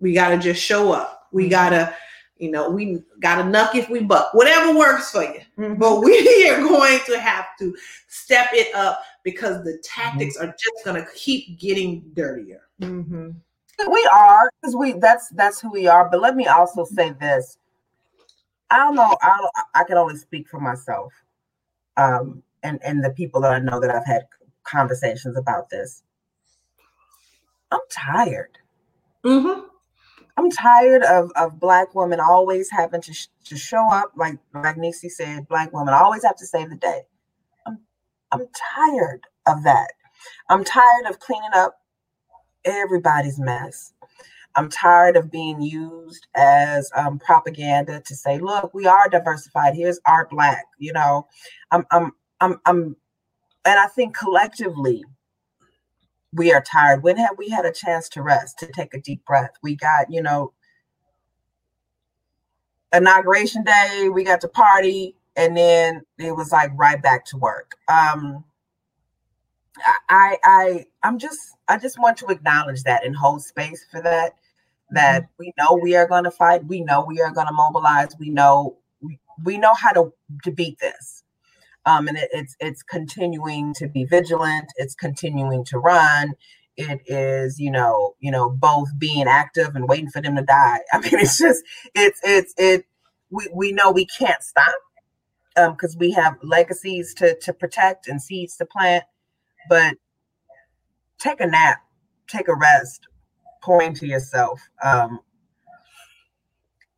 We got to just show up. We mm-hmm. got to you know, we got a nuck if we buck, whatever works for you. Mm-hmm. But we (laughs) are going to have to step it up because the tactics mm-hmm. are just going to keep getting dirtier. Mm-hmm. We are because we that's that's who we are. But let me also say this: I don't know. I don't, I can only speak for myself, um, and and the people that I know that I've had conversations about this. I'm tired. Mm-hmm. I'm tired of, of black women always having to, sh- to show up, like like Nixie said, black women always have to save the day. I'm tired of that. I'm tired of cleaning up everybody's mess. I'm tired of being used as um, propaganda to say, look, we are diversified. Here's our black. You know, I'm I'm I'm I'm and I think collectively we are tired. When have we had a chance to rest, to take a deep breath? We got, you know, inauguration day, we got to party, and then it was like right back to work. Um I I I'm just I just want to acknowledge that and hold space for that. That mm-hmm. we know we are going to fight. We know we are going to mobilize. We know we, we know how to to beat this um, and it, it's it's continuing to be vigilant. It's continuing to run. It is, you know, you know, both being active and waiting for them to die. (laughs) I mean, it's just, it's, it's, it. We we know we can't stop because um, we have legacies to to protect and seeds to plant. But take a nap, take a rest, pour into yourself. Um,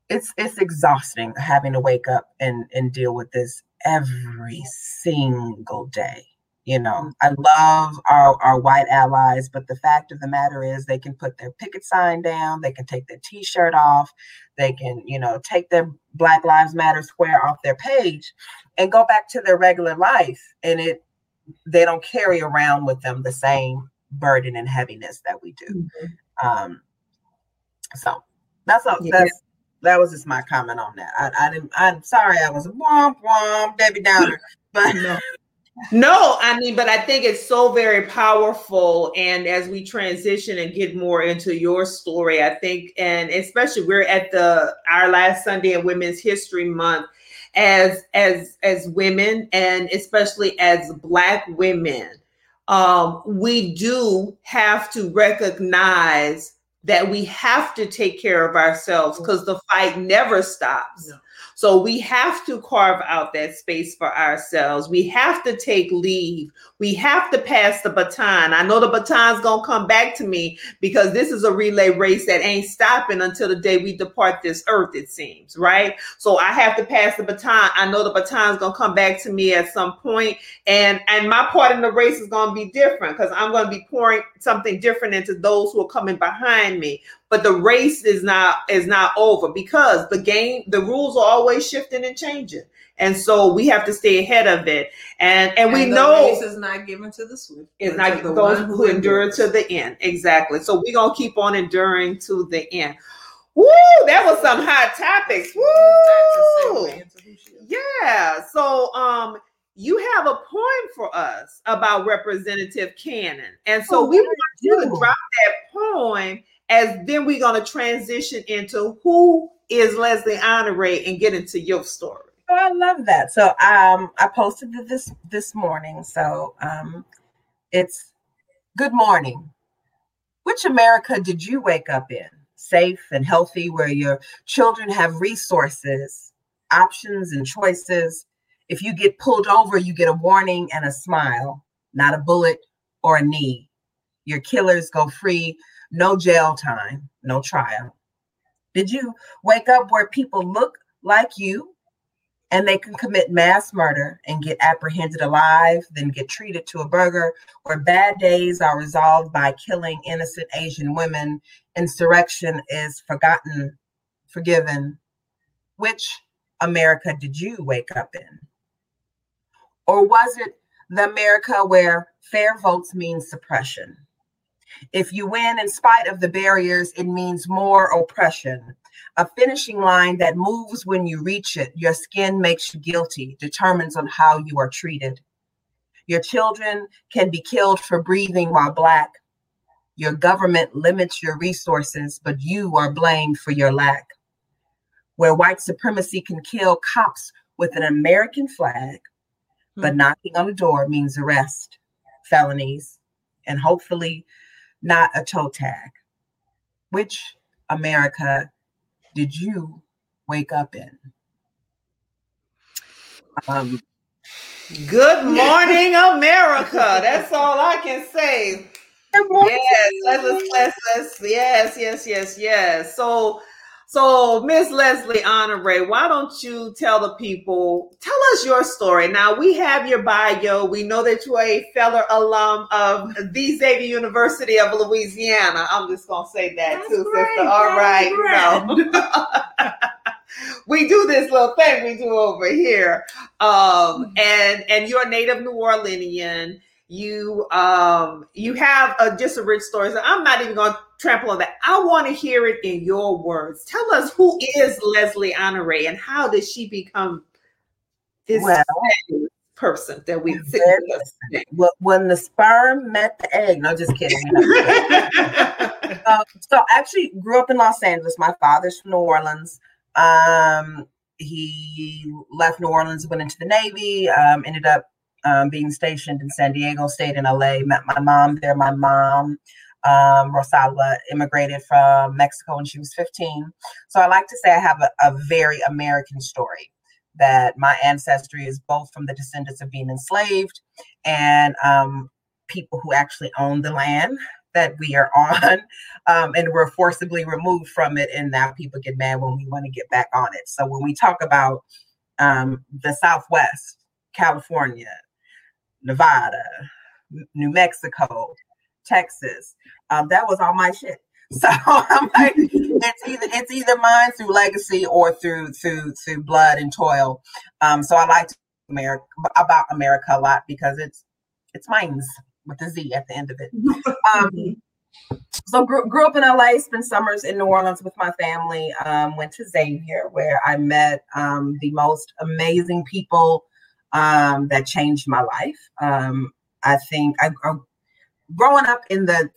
it's it's exhausting having to wake up and and deal with this every single day. You know, I love our, our white allies, but the fact of the matter is they can put their picket sign down, they can take their t-shirt off, they can, you know, take their Black Lives Matter square off their page and go back to their regular life. And it they don't carry around with them the same burden and heaviness that we do. Mm-hmm. Um so that's all yeah. that's that was just my comment on that. I, I didn't. I'm sorry. I was womp womp Debbie Downer, (laughs) but no. No, I mean, but I think it's so very powerful. And as we transition and get more into your story, I think, and especially we're at the our last Sunday in Women's History Month, as as as women, and especially as Black women, um, we do have to recognize that we have to take care of ourselves because the fight never stops. No. So we have to carve out that space for ourselves. We have to take leave. We have to pass the baton. I know the baton's going to come back to me because this is a relay race that ain't stopping until the day we depart this earth, it seems, right? So I have to pass the baton. I know the baton's going to come back to me at some point and and my part in the race is going to be different because I'm going to be pouring something different into those who are coming behind me but the race is not is not over because the game the rules are always shifting and changing and so we have to stay ahead of it and and, and we know race is not given to the swift it's not the those who, who endure to the end exactly so we're gonna keep on enduring to the end Woo! That was some hot topics. Woo! Yeah. So um you have a poem for us about Representative Cannon. And so oh, we want you to drop that poem as then we're going to transition into who is Leslé Honoré and get into your story. Oh, I love that. So um, I posted this this morning. So um, it's good morning. Which America did you wake up in? Safe and healthy, where your children have resources, options, and choices. If you get pulled over, you get a warning and a smile, not a bullet or a knee. Your killers go free no jail time, no trial. Did you wake up where people look like you and they can commit mass murder and get apprehended alive, then get treated to a burger, where bad days are resolved by killing innocent Asian women, insurrection is forgotten, forgiven? Which America did you wake up in? Or was it the America where fair votes mean suppression? If you win in spite of the barriers, it means more oppression. A finishing line that moves when you reach it. Your skin makes you guilty, determines on how you are treated. Your children can be killed for breathing while Black. Your government limits your resources, but you are blamed for your lack. Where white supremacy can kill cops with an American flag, but Hmm. knocking on the door means arrest, felonies, and hopefully not a toe tag. Which America did you wake up in? Um, Good (laughs) morning, America. That's all I can say. Yes, let's, let's, let's, yes, yes, yes, yes. So, so Miss Leslé Honoré, why don't you tell the people, tell us your story. Now we have your bio. We know that you're a fellow alum of the Xavier University of Louisiana. I'm just gonna say that That's too, great. sister. All That's right, no. (laughs) we do this little thing we do over here. Um, and and you're a native New Orleanian you um you have a just a rich story so i'm not even going to trample on that i want to hear it in your words tell us who is Leslé Honoré and how did she become this Well, person that we sit with us when the sperm met the egg, no, just kidding. (laughs) Uh, so I actually grew up in Los Angeles. My father's from New Orleans. Um, he left New Orleans, went into the Navy, um, ended up um, being stationed in San Diego, stayed in LA, met my mom there. My mom, um, Rosalba, immigrated from Mexico when she was 15. So I like to say I have a, a very American story that my ancestry is both from the descendants of being enslaved and um, people who actually own the land that we are on (laughs) um, and we're forcibly removed from it and now people get mad when we want to get back on it so when we talk about um, the southwest california nevada new mexico texas. Um, that was all my shit. (laughs) So i'm like it's either it's either mine through legacy or through through through blood and toil. Um, so i like america about america a lot because it's it's mine's with a z at the end of it. (laughs) Um, so grew, grew up in LA, spent summers in New Orleans with my family. Um, went to Xavier where I met um, the most amazing people um, that changed my life. Um, I think I, I growing up in the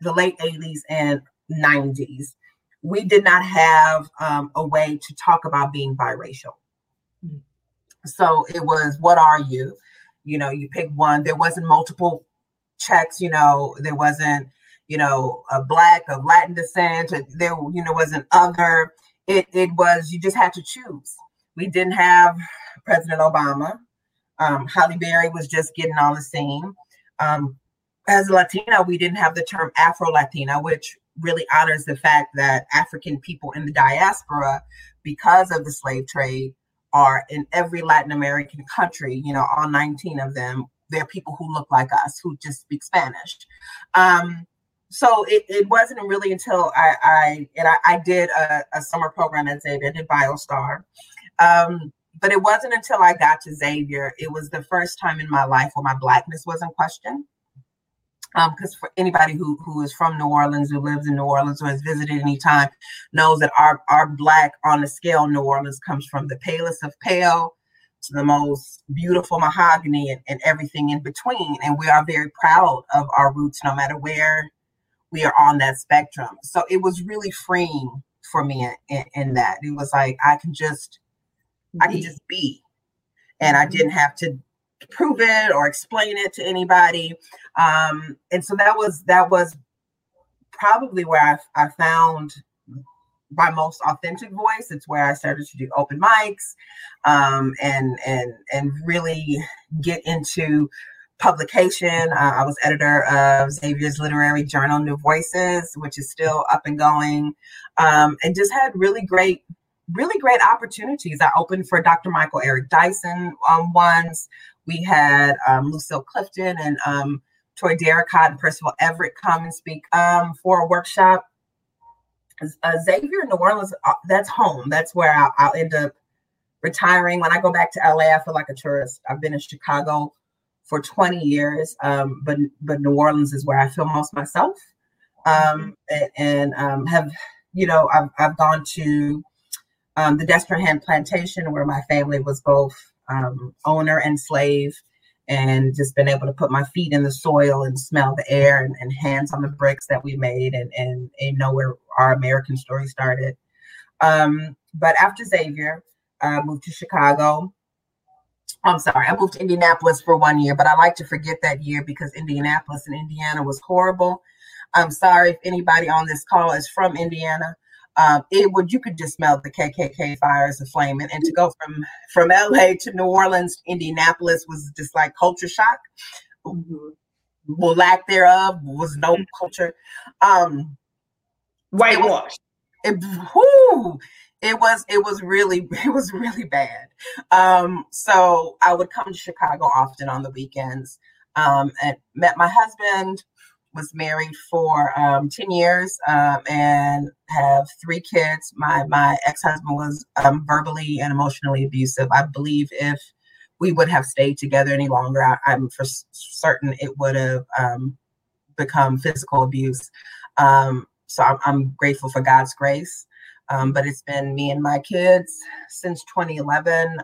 the late '80s and '90s, we did not have um, a way to talk about being biracial. So it was, what are you? You know, you pick one. There wasn't multiple checks. You know, there wasn't you know, a black of Latin descent, there, you know, was an other. It it was you just had to choose. We didn't have President Obama. Um, Halle Berry was just getting on the scene. Um, as a Latina, we didn't have the term Afro Latina, which really honors the fact that African people in the diaspora, because of the slave trade, are in every Latin American country. You know, all 19 of them. They're people who look like us, who just speak Spanish. Um, so it, it wasn't really until I, I and I, I did a, a, summer program at Xavier, I did BioStar. Um, but it wasn't until I got to Xavier, it was the first time in my life where my blackness wasn't questioned. Because um, for anybody who, who is from New Orleans, who lives in New Orleans, or has visited any time, knows that our, our black on the scale New Orleans comes from the palest of pale to the most beautiful mahogany and, and everything in between. And we are very proud of our roots, no matter where we are on that spectrum. So it was really freeing for me in, in, that. It was like I can just I can just be. And I didn't have to prove it or explain it to anybody. Um, and so that was that was probably where I, I found my most authentic voice. It's where I started to do open mics um, and and and really get into publication. Uh, I was editor of Xavier's literary journal, New Voices, which is still up and going, um, and just had really great, really great opportunities. I opened for Dr. Michael Eric Dyson um, once. We had um, Lucille Clifton and um, Toi Derricotte and Percival Everett come and speak um, for a workshop. Uh, Xavier, New Orleans, uh, that's home. That's where I'll, I'll end up retiring. When I go back to LA, I feel like a tourist. I've been in Chicago for 20 years, um, but but New Orleans is where I feel most myself, um, and, and um, have you know, I've, I've gone to um, the Destrehan Plantation where my family was both um, owner and slave and just been able to put my feet in the soil and smell the air and, and hands on the bricks that we made and, and, and know where our American story started. Um, but after Xavier, I moved to Chicago. I'm sorry, I moved to Indianapolis for one year, but I like to forget that year because Indianapolis and Indiana was horrible. I'm sorry if anybody on this call is from Indiana um, it would you could just smell the KKK fires of flaming, and to go from from LA to New Orleans, Indianapolis was just like culture shock. Mm-hmm. Well, lack thereof was no mm-hmm. culture. Um, Whitewash. It, whoo, it was it was really (laughs) it was really bad. Um, so I would come to Chicago often on the weekends um, and met my husband was married for um, 10 years um, and have three kids. My my ex-husband was um, verbally and emotionally abusive. I believe if we would have stayed together any longer, I, am for certain it would have um, become physical abuse. Um, so I'm, I'm, grateful for God's grace. Um, but it's been me and my kids since 2011.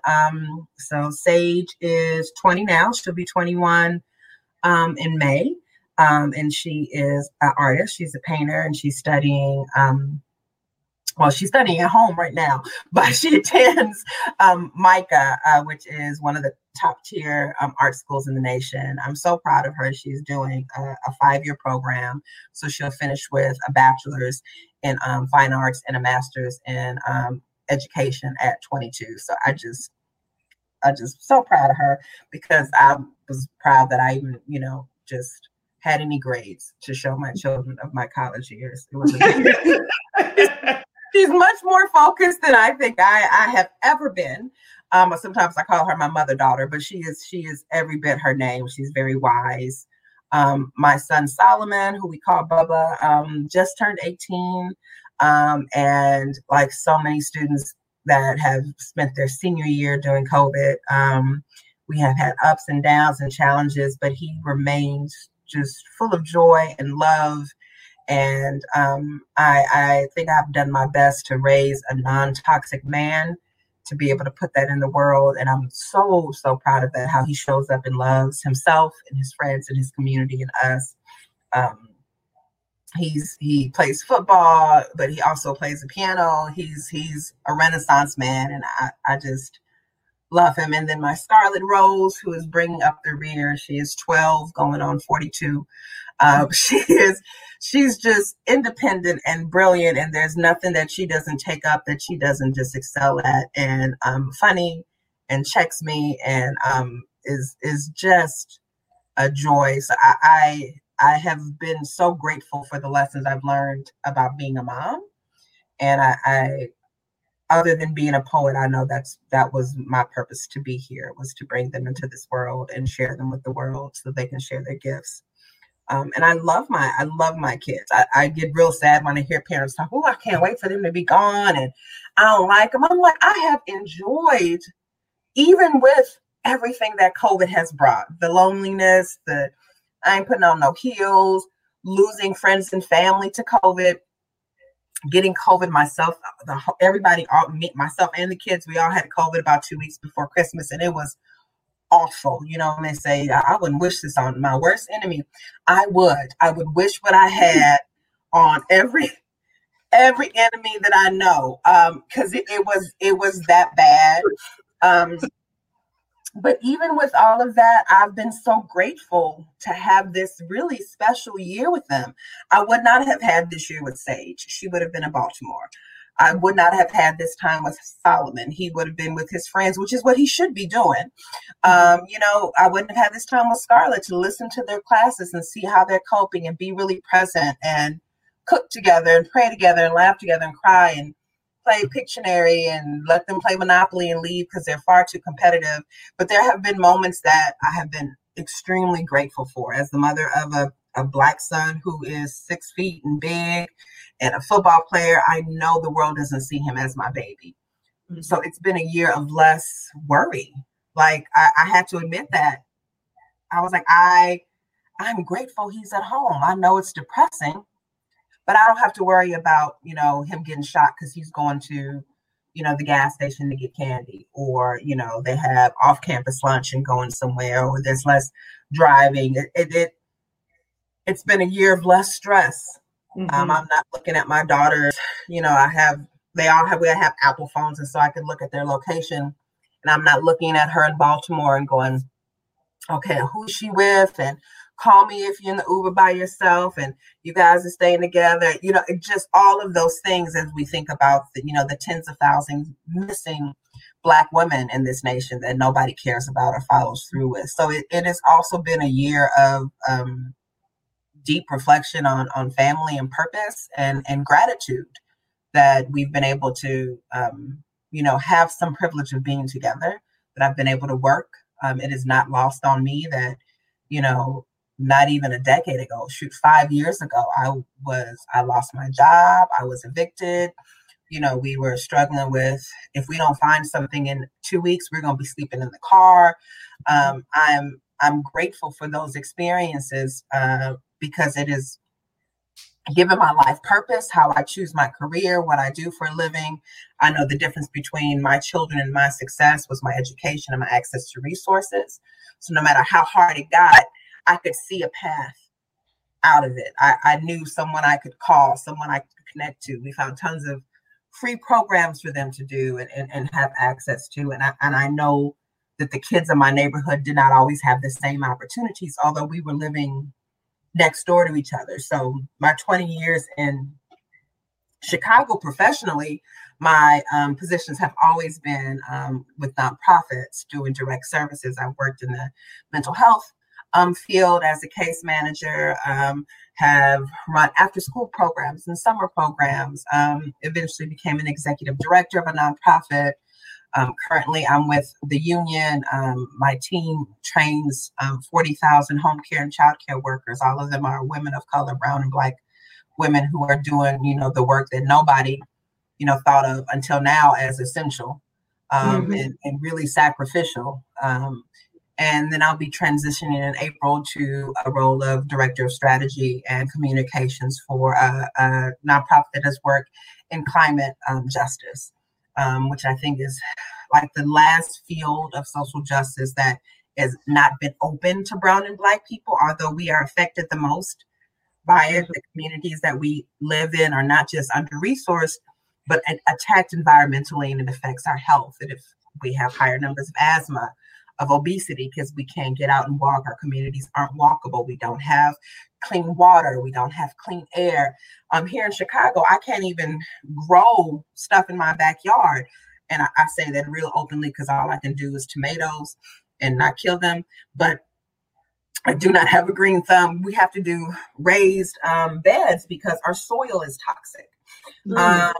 so Sage is 20 now. She'll be 21 in May. Um, and she is an artist. She's a painter, and she's studying. Um, well, she's studying at home right now, (laughs) but she attends um, MICA, uh, which is one of the top tier um, art schools in the nation. I'm so proud of her. She's doing a, a five year program, so she'll finish with a bachelor's in um, fine arts and a master's in um, education at 22. So I just I just so proud of her because I was proud that I even, you know, just had any grades to show my children of my college years. It was (laughs) (laughs) she's much more focused than I think I, I have ever been. Um, sometimes I call her my mother daughter, but she is she is every bit her name. She's very wise. Um, my son Solomon, who we call Bubba, um, just turned 18. Um, and like so many students that have spent their senior year during COVID, um, we have had ups and downs and challenges, but he remains just full of joy and love. And um, I, I think I've done my best to raise a non toxic man to be able to put that in the world. And I'm so, so proud of that, how he shows up and loves himself and his friends and his community and us. Um, he's he plays football, but he also plays the piano. He's he's a renaissance man, and I, I just love him. And then my Scarlet Rose, who is bringing up the rear, she is 12, going on 42. Uh, (laughs) she is, she's just independent and brilliant, and there's nothing that she doesn't take up that she doesn't just excel at. And um, funny, and checks me, and um, is is just a joy. So I, I I have been so grateful for the lessons I've learned about being a mom, and I, I other than being a poet, I know that's that was my purpose to be here was to bring them into this world and share them with the world so they can share their gifts. Um, and I love my I love my kids. I, I get real sad when I hear parents talk, "Oh, I can't wait for them to be gone," and I don't like them. I'm like, I have enjoyed, even with everything that COVID has brought, the loneliness, the I ain't putting on no heels, losing friends and family to COVID getting COVID myself, the, everybody, all, me, myself and the kids, we all had COVID about two weeks before Christmas, and it was awful. You know, when they say, I, I wouldn't wish this on my worst enemy. I would. I would wish what I had on every every enemy that I know, because um, it, it was it was that bad. Um, but even with all of that, I've been so grateful to have this really special year with them. I would not have had this year with Sage. She would have been in Baltimore. I would not have had this time with Solomon. He would have been with his friends, which is what he should be doing. Um, you know, I wouldn't have had this time with Scarlett to listen to their classes and see how they're coping and be really present and cook together and pray together and laugh together and cry and play Pictionary and let them play Monopoly and leave because they're far too competitive. But there have been moments that I have been extremely grateful for as the mother of a, a black son who is six feet and big and a football player. I know the world doesn't see him as my baby. Mm-hmm. So it's been a year of less worry. Like I, I had to admit that. I was like, I I'm grateful he's at home. I know it's depressing, but I don't have to worry about, you know, him getting shot because he's going to, you know, the gas station to get candy, or, you know, they have off campus lunch and going somewhere, or there's less driving. It, it, it it's been a year of less stress. Um, Mm-hmm. Um, I'm not looking at my daughters. You know, I have they all have we have Apple phones, and so I can look at their location, and I'm not looking at her in Baltimore and going, okay, who's she with, and call me if you're in the Uber by yourself, and you guys are staying together. You know, just all of those things as we think about the you know the tens of thousands missing black women in this nation that nobody cares about or follows through with. So it, it has also been a year of um, deep reflection on on family and purpose and and gratitude that we've been able to um, you know have some privilege of being together that i've been able to work um, it is not lost on me that you know not even a decade ago shoot five years ago i was i lost my job i was evicted you know we were struggling with if we don't find something in two weeks we're going to be sleeping in the car um, i'm i'm grateful for those experiences uh, because it is given my life purpose, how I choose my career, what I do for a living. I know the difference between my children and my success was my education and my access to resources. So no matter how hard it got, I could see a path out of it. I, I knew someone I could call, someone I could connect to. We found tons of free programs for them to do and, and, and have access to. And I, and I know that the kids in my neighborhood did not always have the same opportunities, although we were living next door to each other. So my 20 years in Chicago professionally, my um, positions have always been um, with nonprofits doing direct services. I've worked in the mental health um, field as a case manager, um, have run after school programs and summer programs, um, eventually became an executive director of a nonprofit. Um, currently, I'm with the union. Um, my team trains um, 40,000 home care and child care workers. All of them are women of color, brown and black women who are doing, you know, the work that nobody, you know, thought of until now as essential um, mm-hmm. and, and, really sacrificial. Um, and then I'll be transitioning in April to a role of director of strategy and communications for a, a nonprofit that does work in climate um, justice um, which I think is like the last field of social justice that has not been open to brown and black people, although we are affected the most by it. The communities that we live in are not just under resourced, but attacked environmentally, and it affects our health. And if we have higher numbers of asthma, of obesity, because we can't get out and walk, our communities aren't walkable. We don't have clean water. We don't have clean air. Um, here in Chicago, I can't even grow stuff in my backyard. And I, I say that real openly because all I can do is tomatoes and not kill them. But I do not have a green thumb. We have to do raised um, beds because our soil is toxic. Mm. Um,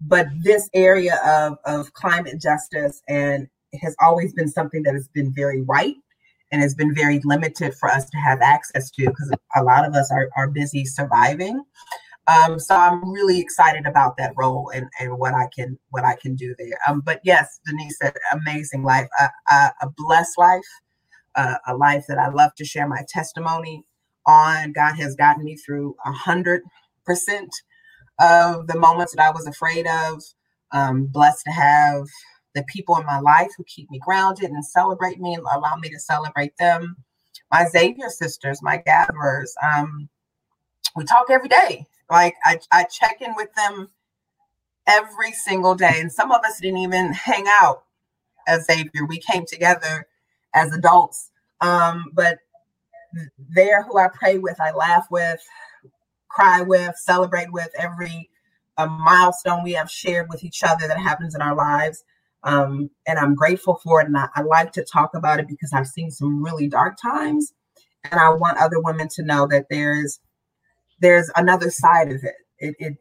but this area of, of climate justice and has always been something that has been very white and has been very limited for us to have access to because a lot of us are, are busy surviving. Um, so I'm really excited about that role and, and what I can what I can do there. Um, but yes, Denise said, amazing life, a, a, a blessed life, uh, a life that I love to share my testimony on. God has gotten me through a hundred percent of the moments that I was afraid of. Um, blessed to have the people in my life who keep me grounded and celebrate me and allow me to celebrate them. My Xavier sisters, my gatherers, um, we talk every day. Like I, I check in with them every single day. And some of us didn't even hang out as Xavier. We came together as adults. Um, but they're who I pray with, I laugh with, cry with, celebrate with every a milestone we have shared with each other that happens in our lives. Um, and I'm grateful for it. And I, I, like to talk about it because I've seen some really dark times, and I want other women to know that there's there's another side of it. It, it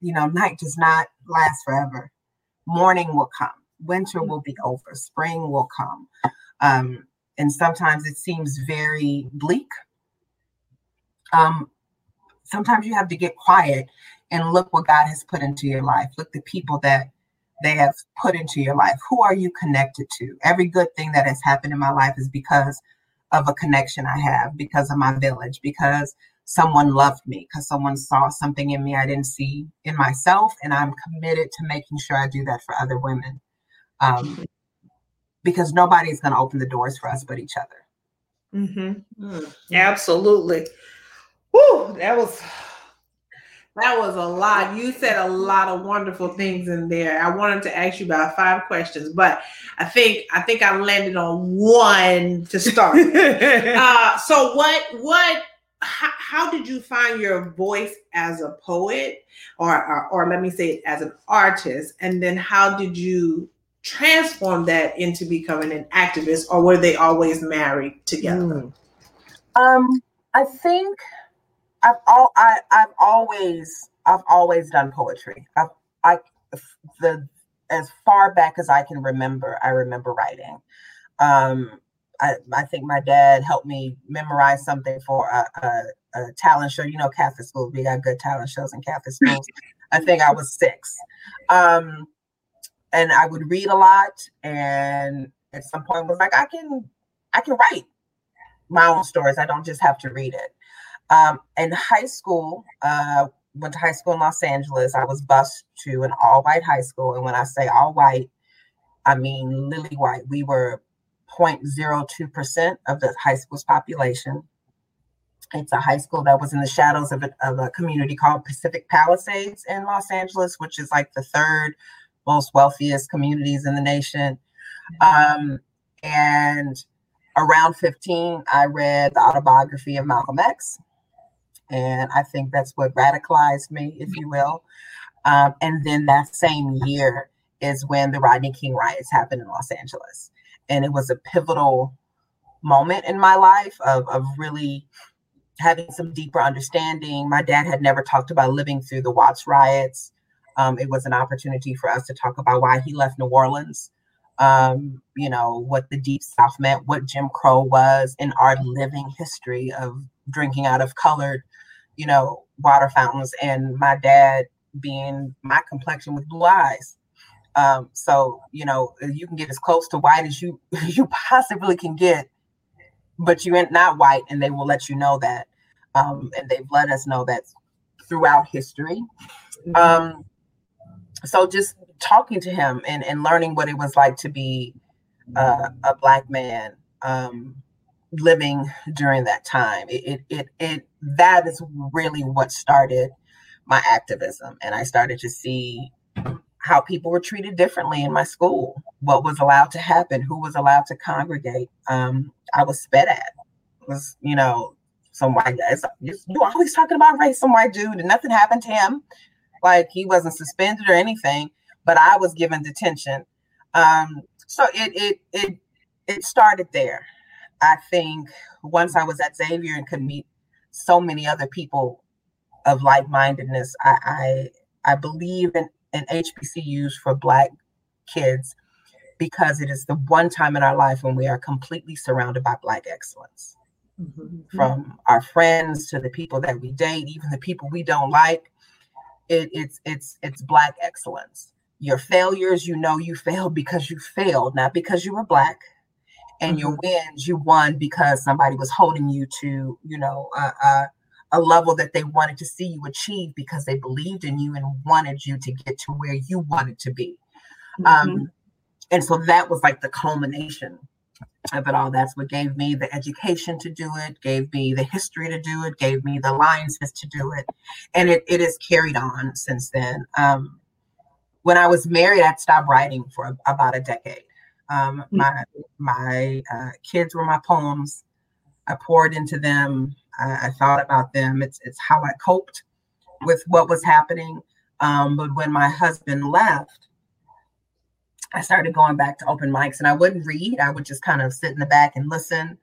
you know, night does not last forever. Morning will come. Winter will be over. Spring will come. Um, and sometimes it seems very bleak. Um, sometimes you have to get quiet and look what God has put into your life. Look the people that they have put into your life. Who are you connected to? Every good thing that has happened in my life is because of a connection I have, because of my village, because someone loved me because someone saw something in me I didn't see in myself. And I'm committed to making sure I do that for other women. Um, because nobody's going to open the doors for us but each other. Mm-hmm. Mm, absolutely. Woo, that was that was a lot. You said a lot of wonderful things in there. I wanted to ask you about five questions, but I think I think I landed on one to start. (laughs) uh, so what what how, how, did you find your voice as a poet or, or, or let me say it as an artist and then how did you transform that into becoming an activist or were they always married together mm. um i think i've all I, i've always i've always done poetry i've i the as far back as i can remember i remember writing um I, I think my dad helped me memorize something for a, a, a talent show. You know, Catholic schools, we got good talent shows in Catholic schools. (laughs) I think I was six. Um, and I would read a lot and at some point was like, I can I can write my own stories. I don't just have to read it. Um, in high school, uh, went to high school in Los Angeles. I was bused to an all white high school. And when I say all white, I mean lily white. We were 0.02% of the high school's population. It's a high school that was in the shadows of a, of a community called Pacific Palisades in Los Angeles, which is like the third most wealthiest communities in the nation. Um, and around 15, I read the autobiography of Malcolm X. And I think that's what radicalized me, if you will. Um, and then that same year is when the Rodney King riots happened in Los Angeles and it was a pivotal moment in my life of, of really having some deeper understanding. My dad had never talked about living through the Watts riots. Um, it was an opportunity for us to talk about why he left New Orleans, um, you know, what the Deep South meant, what Jim Crow was in our living history of drinking out of colored, you know, water fountains. And my dad being my complexion with blue eyes. Um, so you know you can get as close to white as you (laughs) you possibly can get, but you ain't not white, and they will let you know that. Um, and they've let us know that throughout history. Mm-hmm. Um, so just talking to him and, and learning what it was like to be uh, a black man um, living during that time. It, it, it, it, that is really what started my activism. And I started to see how people were treated differently in my school, what was allowed to happen, who was allowed to congregate. Um, I was spit at. It was you know some white guys. You, you always talking about race, some white dude, and nothing happened to him. Like he wasn't suspended or anything, but I was given detention. Um, so it it it it started there. I think once I was at Xavier and could meet so many other people of like mindedness, I, I I believe in and HBCUs for Black kids because it is the one time in our life when we are completely surrounded by Black excellence. Mm-hmm. From our friends to the people that we date, even the people we don't like, it, it's it's it's Black excellence. Your failures, you know, you failed because you failed, not because you were Black. And mm-hmm. your wins, you won because somebody was holding you to, you know, uh, uh, a level that they wanted to see you achieve because they believed in you and wanted you to get to where you wanted to be. Mm-hmm. Um, and so that was like the culmination of it all. That's what gave me the education to do it, gave me the history to do it, gave me the alliances to do it. And it, it has carried on since then. Um, when I was married, I'd stopped writing for a, about a decade. Um, mm-hmm. my my uh, kids were my poems. I poured into them. I, I, thought about them. It's it's how I coped with what was happening. Um, but when my husband left, I started going back to open mics, and I wouldn't read. I would just kind of sit in the back and listen.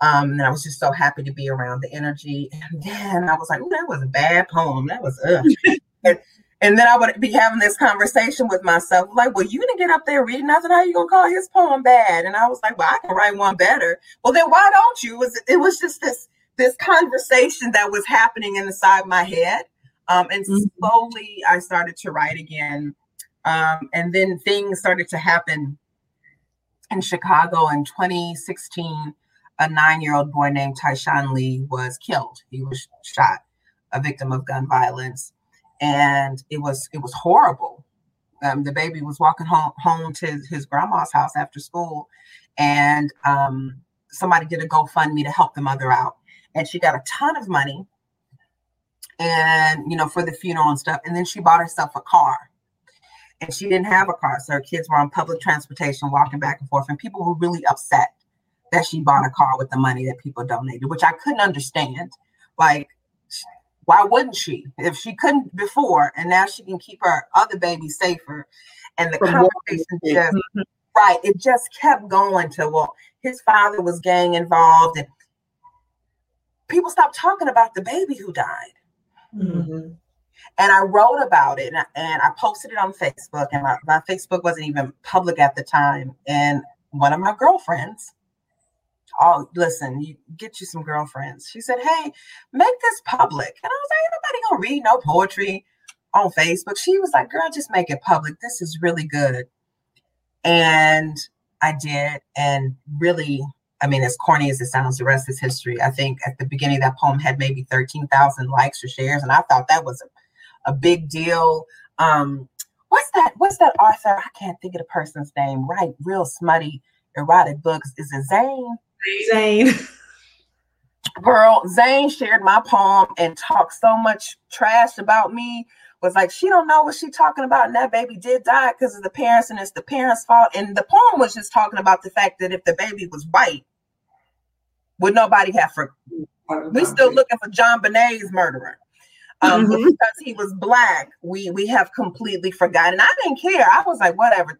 Um, and I was just so happy to be around the energy. And then I was like, "Oh, that was a bad poem. That was ugh." (laughs) and, and then I would be having this conversation with myself, like, "Well, you didn't get up there reading. Said, how you gonna call his poem bad?" And I was like, "Well, I can write one better." Well, then why don't you? It was it was just this this conversation that was happening inside my head. Um, and mm-hmm. slowly I started to write again. Um, and then things started to happen in Chicago in 2016. a nine-year-old boy named Tyshawn Lee was killed. He was shot, a victim of gun violence, and it was it was horrible. Um, the baby was walking home home to his grandma's house after school, and um, somebody did a GoFundMe to help the mother out, and she got a ton of money, and you know for the funeral and stuff, and then she bought herself a car and she didn't have a car. So her kids were on public transportation, walking back and forth. And people were really upset that she bought a car with the money that people donated, which I couldn't understand. Like, why wouldn't she? If she couldn't before, and now she can keep her other baby safer. And the conversation just mm-hmm. right, it just kept going to well, his father was gang involved, and people stopped talking about the baby who died. Mm-hmm. And I wrote about it and I, and I posted it on Facebook. And my, my Facebook wasn't even public at the time. And one of my girlfriends, oh, listen, you get you some girlfriends. She said, Hey, make this public. And I was like, nobody gonna read no poetry on Facebook. She was like, Girl, just make it public. This is really good. And I did. And really, I mean, as corny as it sounds, the rest is history. I think at the beginning, that poem had maybe 13,000 likes or shares. And I thought that was a a big deal. Um, what's that? What's that author? I can't think of the person's name. Right, real smutty erotic books. Is it Zane? Zane. (laughs) Girl, Zane shared my poem and talked so much trash about me. Was like, she don't know what she talking about, and that baby did die because of the parents, and it's the parents' fault. And the poem was just talking about the fact that if the baby was white, would nobody have for? We still looking for JonBenét's murderer. Um, mm-hmm. because he was black, we we have completely forgotten. I didn't care. I was like, whatever.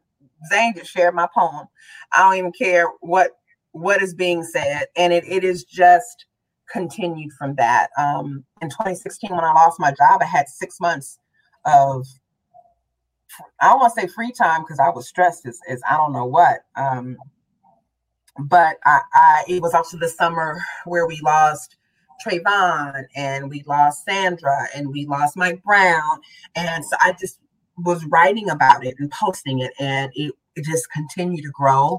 Zane just shared my poem. I don't even care what what is being said, and it it is just continued from that. Um, in 2016, when I lost my job, I had six months of I don't want to say free time because I was stressed as, as I don't know what. Um, but I, I it was also the summer where we lost Trayvon and we lost Sandra and we lost Mike Brown. And so I just was writing about it and posting it and it, it just continued to grow.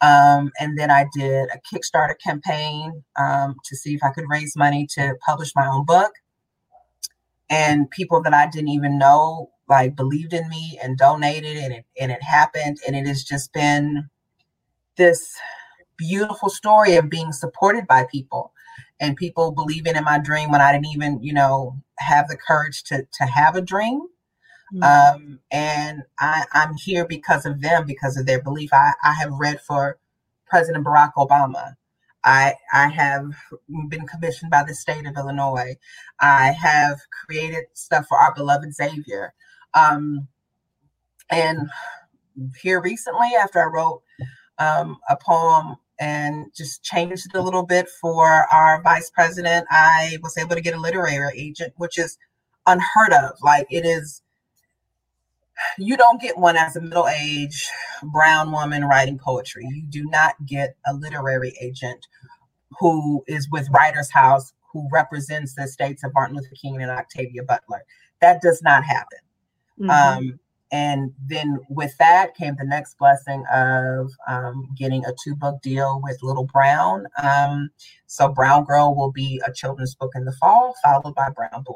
Um, and then I did a Kickstarter campaign um, to see if I could raise money to publish my own book. And people that I didn't even know like believed in me and donated and it, and it happened. And it has just been this beautiful story of being supported by people and people believing in my dream when I didn't even, you know, have the courage to to have a dream. Mm-hmm. Um, and I, I'm here because of them, because of their belief. I, I have read for President Barack Obama. I I have been commissioned by the state of Illinois. I have created stuff for our beloved Xavier. Um, and here recently, after I wrote um, a poem and just changed it a little bit for our vice president. I was able to get a literary agent, which is unheard of. Like it is, you don't get one as a middle aged brown woman writing poetry. You do not get a literary agent who is with Writers House, who represents the states of Martin Luther King and Octavia Butler. That does not happen. Mm-hmm. Um, and then with that came the next blessing of um, getting a two book deal with Little Brown. Um, so Brown Girl will be a children's book in the fall, followed by Brown Boy.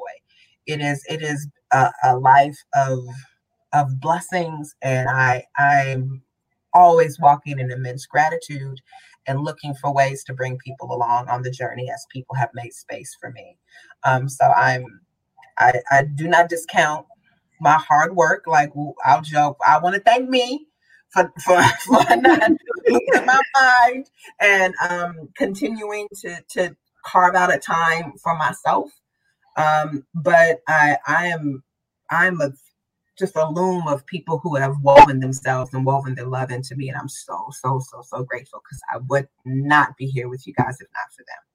It is it is a, a life of of blessings, and I I'm always walking in immense gratitude and looking for ways to bring people along on the journey as people have made space for me. Um, so I'm I, I do not discount my hard work. Like I'll joke, I want to thank me for for, (laughs) for not losing my mind and um, continuing to to carve out a time for myself. Um, but I I am I'm a just a loom of people who have woven themselves and woven their love into me, and I'm so so so so grateful because I would not be here with you guys if not for them.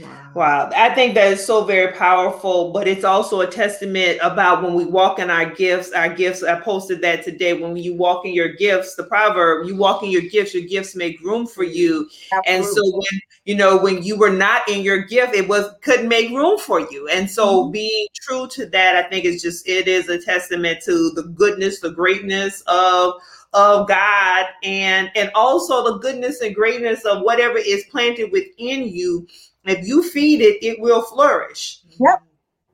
Wow. wow. I think that is so very powerful, but it's also a testament about when we walk in our gifts. Our gifts, I posted that today. When you walk in your gifts, the proverb, you walk in your gifts, your gifts make room for you. Absolutely. And so when you know, when you were not in your gift, it was couldn't make room for you. And so mm-hmm. being true to that, I think is just it is a testament to the goodness, the greatness of of God and and also the goodness and greatness of whatever is planted within you. If you feed it, it will flourish. Yep.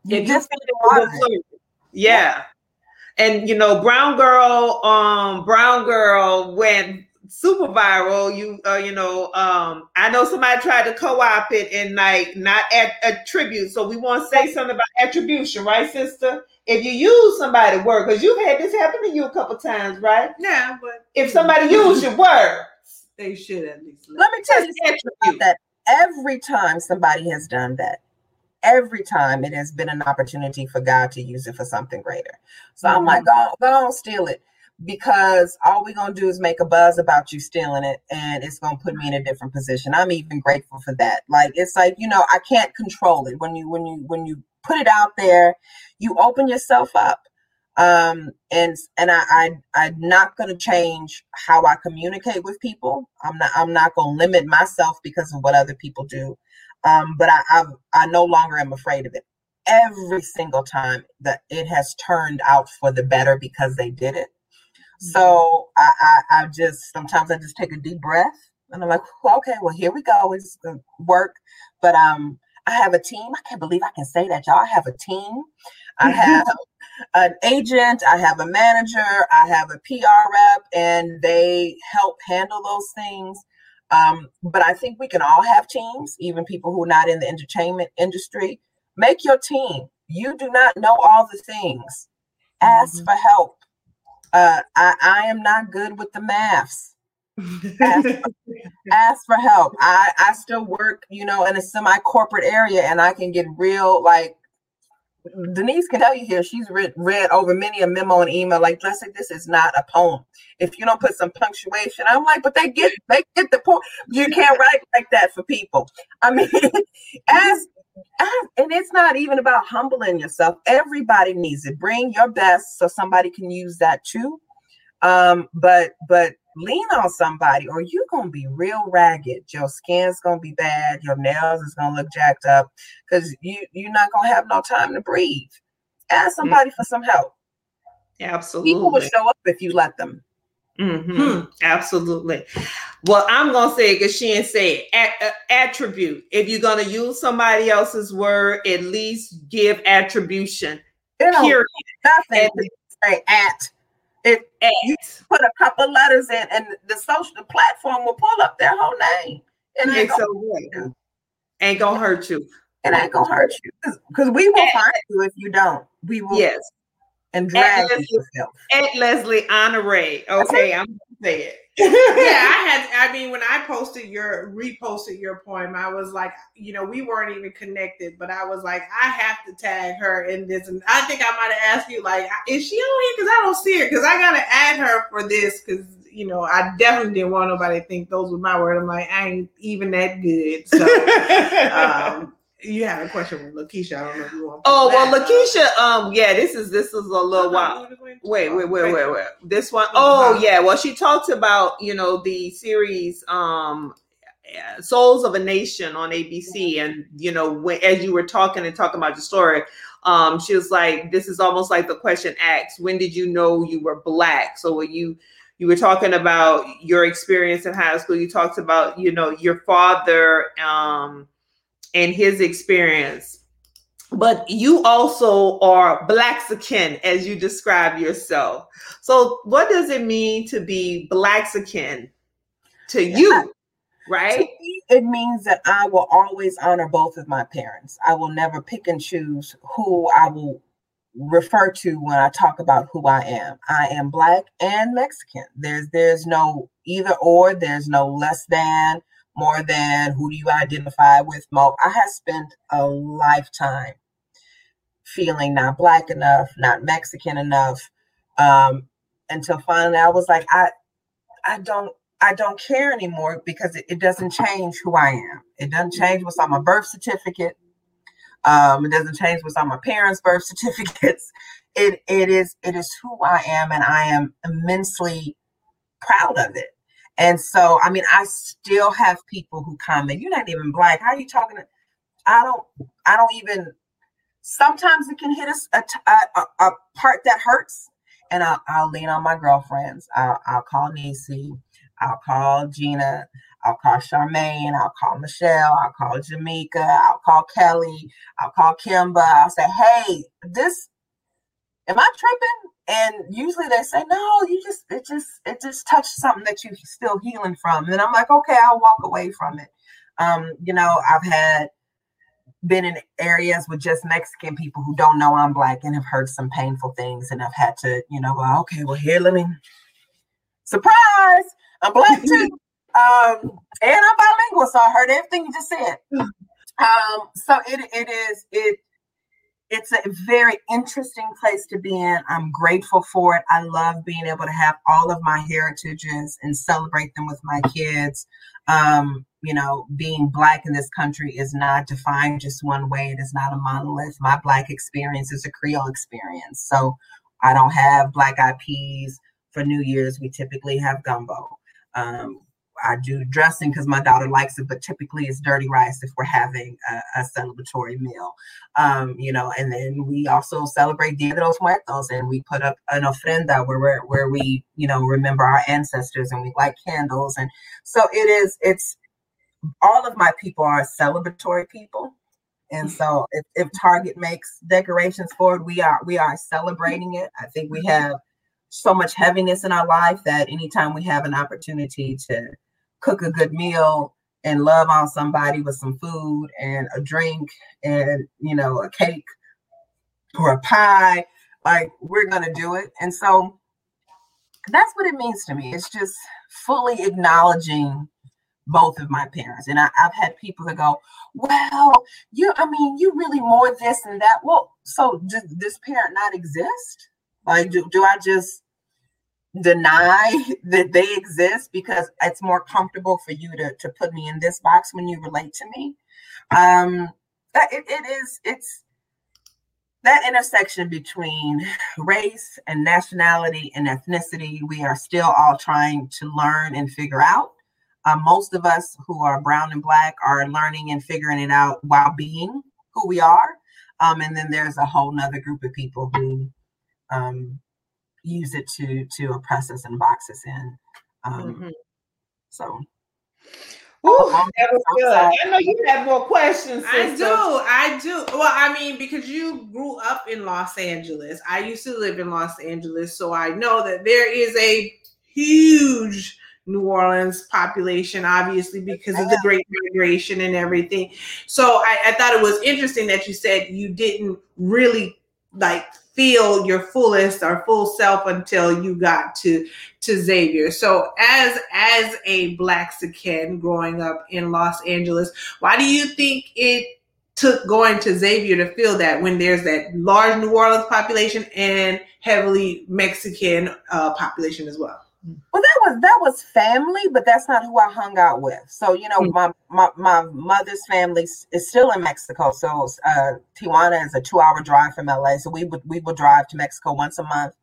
You if just feed it, it will flourish. Yeah. And you know, Brown Girl, um, Brown Girl went super viral. You uh, you know, um, I know somebody tried to co-op it and like not at attribute. So we want to say something about attribution, right, sister? If you use somebody's word, because you've had this happen to you a couple times, right? Yeah, but if somebody use your word, they should at least. Let me tell you about that. Every time somebody has done that, every time it has been an opportunity for God to use it for something greater. So mm-hmm. I'm like, go, go on, steal it. Because all we're going to do is make a buzz about you stealing it and it's going to put me in a different position. I'm even grateful for that. Like it's like you know i can't control it. When you when you when you put it out there you open yourself up um and and i, I i'm not going to change how i communicate with people i'm not i'm not going to limit myself because of what other people do um but i I've, i no longer am afraid of it every single time that it has turned out for the better because they did it so I, I, I just sometimes I just take a deep breath and I'm like, okay, well here we go. It's gonna work. But um, I have a team. I can't believe I can say that, y'all. I have a team. I have an agent. I have a manager. I have a PR rep, and they help handle those things. Um, but I think we can all have teams, even people who are not in the entertainment industry. Make your team. You do not know all the things. Ask mm-hmm. for help uh, I, I am not good with the maths. ask, (laughs) ask, for help. I, I still work, you know, in a semi corporate area and I can get real like Denise can tell you here, she's read, read over many a memo and email like, Leslé, this is not a poem. If you don't put some punctuation, I'm like, but they get they get the point. You can't write like that for people. I mean, (laughs) as and it's not even about humbling yourself. Everybody needs it. Bring your best so somebody can use that too. Um, but but lean on somebody or you're gonna be real ragged. Your skin's gonna be bad, your nails is gonna look jacked up because you you're not gonna have no time to breathe. Ask somebody mm-hmm. for some help. Absolutely. People will show up if you let them. Mm-hmm. Hmm. Absolutely. Well, I'm gonna say it because she didn't say it. A- attribute. If you're gonna use somebody else's word, at least give attribution. You know, period. Nothing and, say at. If at. you put a couple letters in, and the social the platform will pull up their whole name. And ain't, so ain't gonna hurt you. It ain't gonna hurt you because we will at. find you if you don't. We will. Yes and drag at yourself. At Leslé Honoré. Okay, I'm gonna say it. (laughs) yeah, I had. I mean, when I posted your reposted your poem, I was like, you know, we weren't even connected, but I was like, I have to tag her in this, and I think I might have asked you, like, is she on here? Because I don't see her. Because I gotta add her for this. Because you know, I definitely didn't want nobody to think those were my words. I'm like, I ain't even that good. So, (laughs) um, you had a question with Lakeisha. I don't know if you want. To. Oh well, Lakeisha. Um, yeah, this is this is a little while. Wait, wait, wait, wait, wait. This one. Oh yeah. Well, she talked about you know the series um Souls of a Nation on ABC, and you know when as you were talking and talking about your story, um, she was like, "This is almost like the question asked: When did you know you were black?" So when you you were talking about your experience in high school, you talked about you know your father. Um, and his experience. But you also are Blaxican, as you describe yourself. So, what does it mean to be Blaxican to you? Right? Me, it means that I will always honor both of my parents. I will never pick and choose who I will refer to when I talk about who I am. I am black and Mexican. There's there's no either or, there's no less than more than who do you identify with more. I have spent a lifetime feeling not black enough, not Mexican enough. Um, until finally I was like, I I don't I don't care anymore because it, it doesn't change who I am. It doesn't change what's on my birth certificate. Um, it doesn't change what's on my parents' birth (laughs) certificates. It it is it is who I am, and I am immensely proud of it. And so, I mean, I still have people who comment, you're not even black. How are you talking? To, I don't, I don't even, sometimes it can hit us a, a, a part that hurts. and I'll, I'll lean on my girlfriends. I'll, I'll call Nisi. I'll call Gina. I'll call Charmaine. I'll call Michelle. I'll call Jamaica. I'll call Kelly. I'll call Kimba. I'll say, hey, this, am I tripping? And usually they say, no, you just, it just, it just touched something that you're still healing from. And I'm like, okay, I'll walk away from it. Um, you know, I've had been in areas with just Mexican people who don't know I'm black and have heard some painful things and I've had to, you know, well, okay, well here, let me surprise, I'm black too. (laughs) um, and I'm bilingual, so I heard everything you just said. (laughs) Um, so it it is it it's a very interesting place to be in. I'm grateful for it. I love being able to have all of my heritages and celebrate them with my kids. Um, you know, being black in this country is not defined just one way. It is not a monolith. My black experience is a Creole experience. So I don't have black eyed peas for New Year's. We typically have gumbo. Um, I do dressing because my daughter likes it, but typically it's dirty rice if we're having a, a celebratory meal. Um, you know, and then we also celebrate Dia de los Muertos and we put up an ofrenda where where we, you know, remember our ancestors and we light candles. And so it is, it's all of my people are celebratory people. And so if, if Target makes decorations for it, we are we are celebrating it. I think we have so much heaviness in our life that anytime we have an opportunity to cook a good meal and love on somebody with some food and a drink and you know a cake or a pie like we're gonna do it. And so that's what it means to me. It's just fully acknowledging both of my parents. And I, have had people that go well you i mean you really more this and that. Well so does this parent not exist? Like do, do i just deny that they exist because it's more comfortable for you to, to put me in this box when you relate to me. Um, it, it is, it's that intersection between race and nationality and ethnicity, we are still all trying to learn and figure out. Uh, most of us who are brown and black are learning and figuring it out while being who we are. Um, and then there's a whole nother group of people who um, use it to to oppress us and box us in. Um, mm-hmm. So. Ooh, that was good. I know you have more questions. Sister. I do. I do. Well, I mean, because you grew up in Los Angeles. I used to live in Los Angeles, so I know that there is a huge New Orleans population, obviously, because of the great migration and everything. So I, I thought it was interesting that you said you didn't really like feel your fullest or full self until you got to to Xavier. So as as a Black Blaxican growing up in Los Angeles, why do you think it took going to Xavier to feel that when there's that large New Orleans population and heavily Mexican uh, population as well? Well, that was that was family, but that's not who I hung out with. So you know, mm-hmm. my, my my mother's family is still in Mexico. So uh, Tijuana is a two hour drive from LA. So we would we would drive to Mexico once a month.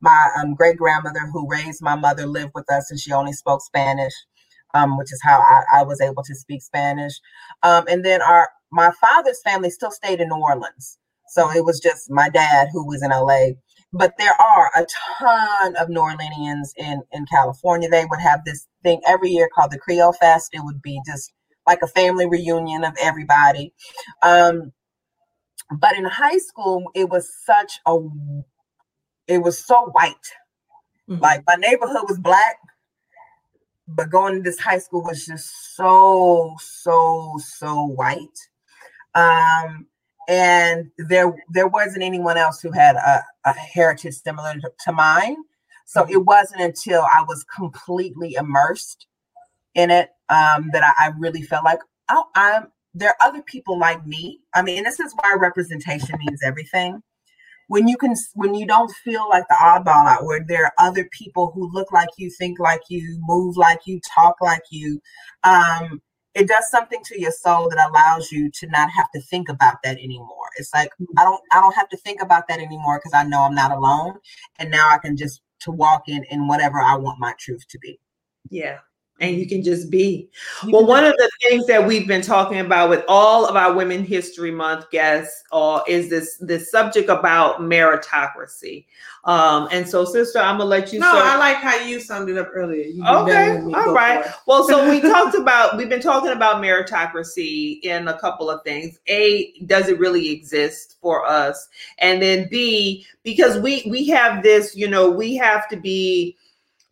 My um, great grandmother, who raised my mother, lived with us, and she only spoke Spanish, um, which is how I, I, was able to speak Spanish. Um, and then our my father's family still stayed in New Orleans. So it was just my dad who was in LA but there are a ton of New Orleanians in in California. They would have this thing every year called the Creole Fest. It would be just like a family reunion of everybody. Um, but in high school, it was such a it was so white. Mm-hmm. Like my neighborhood was black, but going to this high school was just so so so white. Um, and there there wasn't anyone else who had a, a heritage similar to mine. So it wasn't until I was completely immersed in it um, that I, I, really felt like, oh, I'm there are other people like me. I mean, this is why representation means everything. When you can, when you don't feel like the oddball out, where there are other people who look like you, think like you, move like you, talk like you, um, it does something to your soul that allows you to not have to think about that anymore. It's like mm-hmm. I don't I don't have to think about that anymore because I know I'm not alone, and now I can just to walk in in whatever I want my truth to be. Yeah. And you can just be. Well, one of the things that we've been talking about with all of our Women History Month guests uh, is this this subject about meritocracy. Um, and so, sister, I'm gonna let you. No, start. I like how you summed it up earlier. okay, all right. Well, so we (laughs) talked about we've been talking about meritocracy in a couple of things. A, does it really exist for us? And then B, because we we have this, you know, we have to be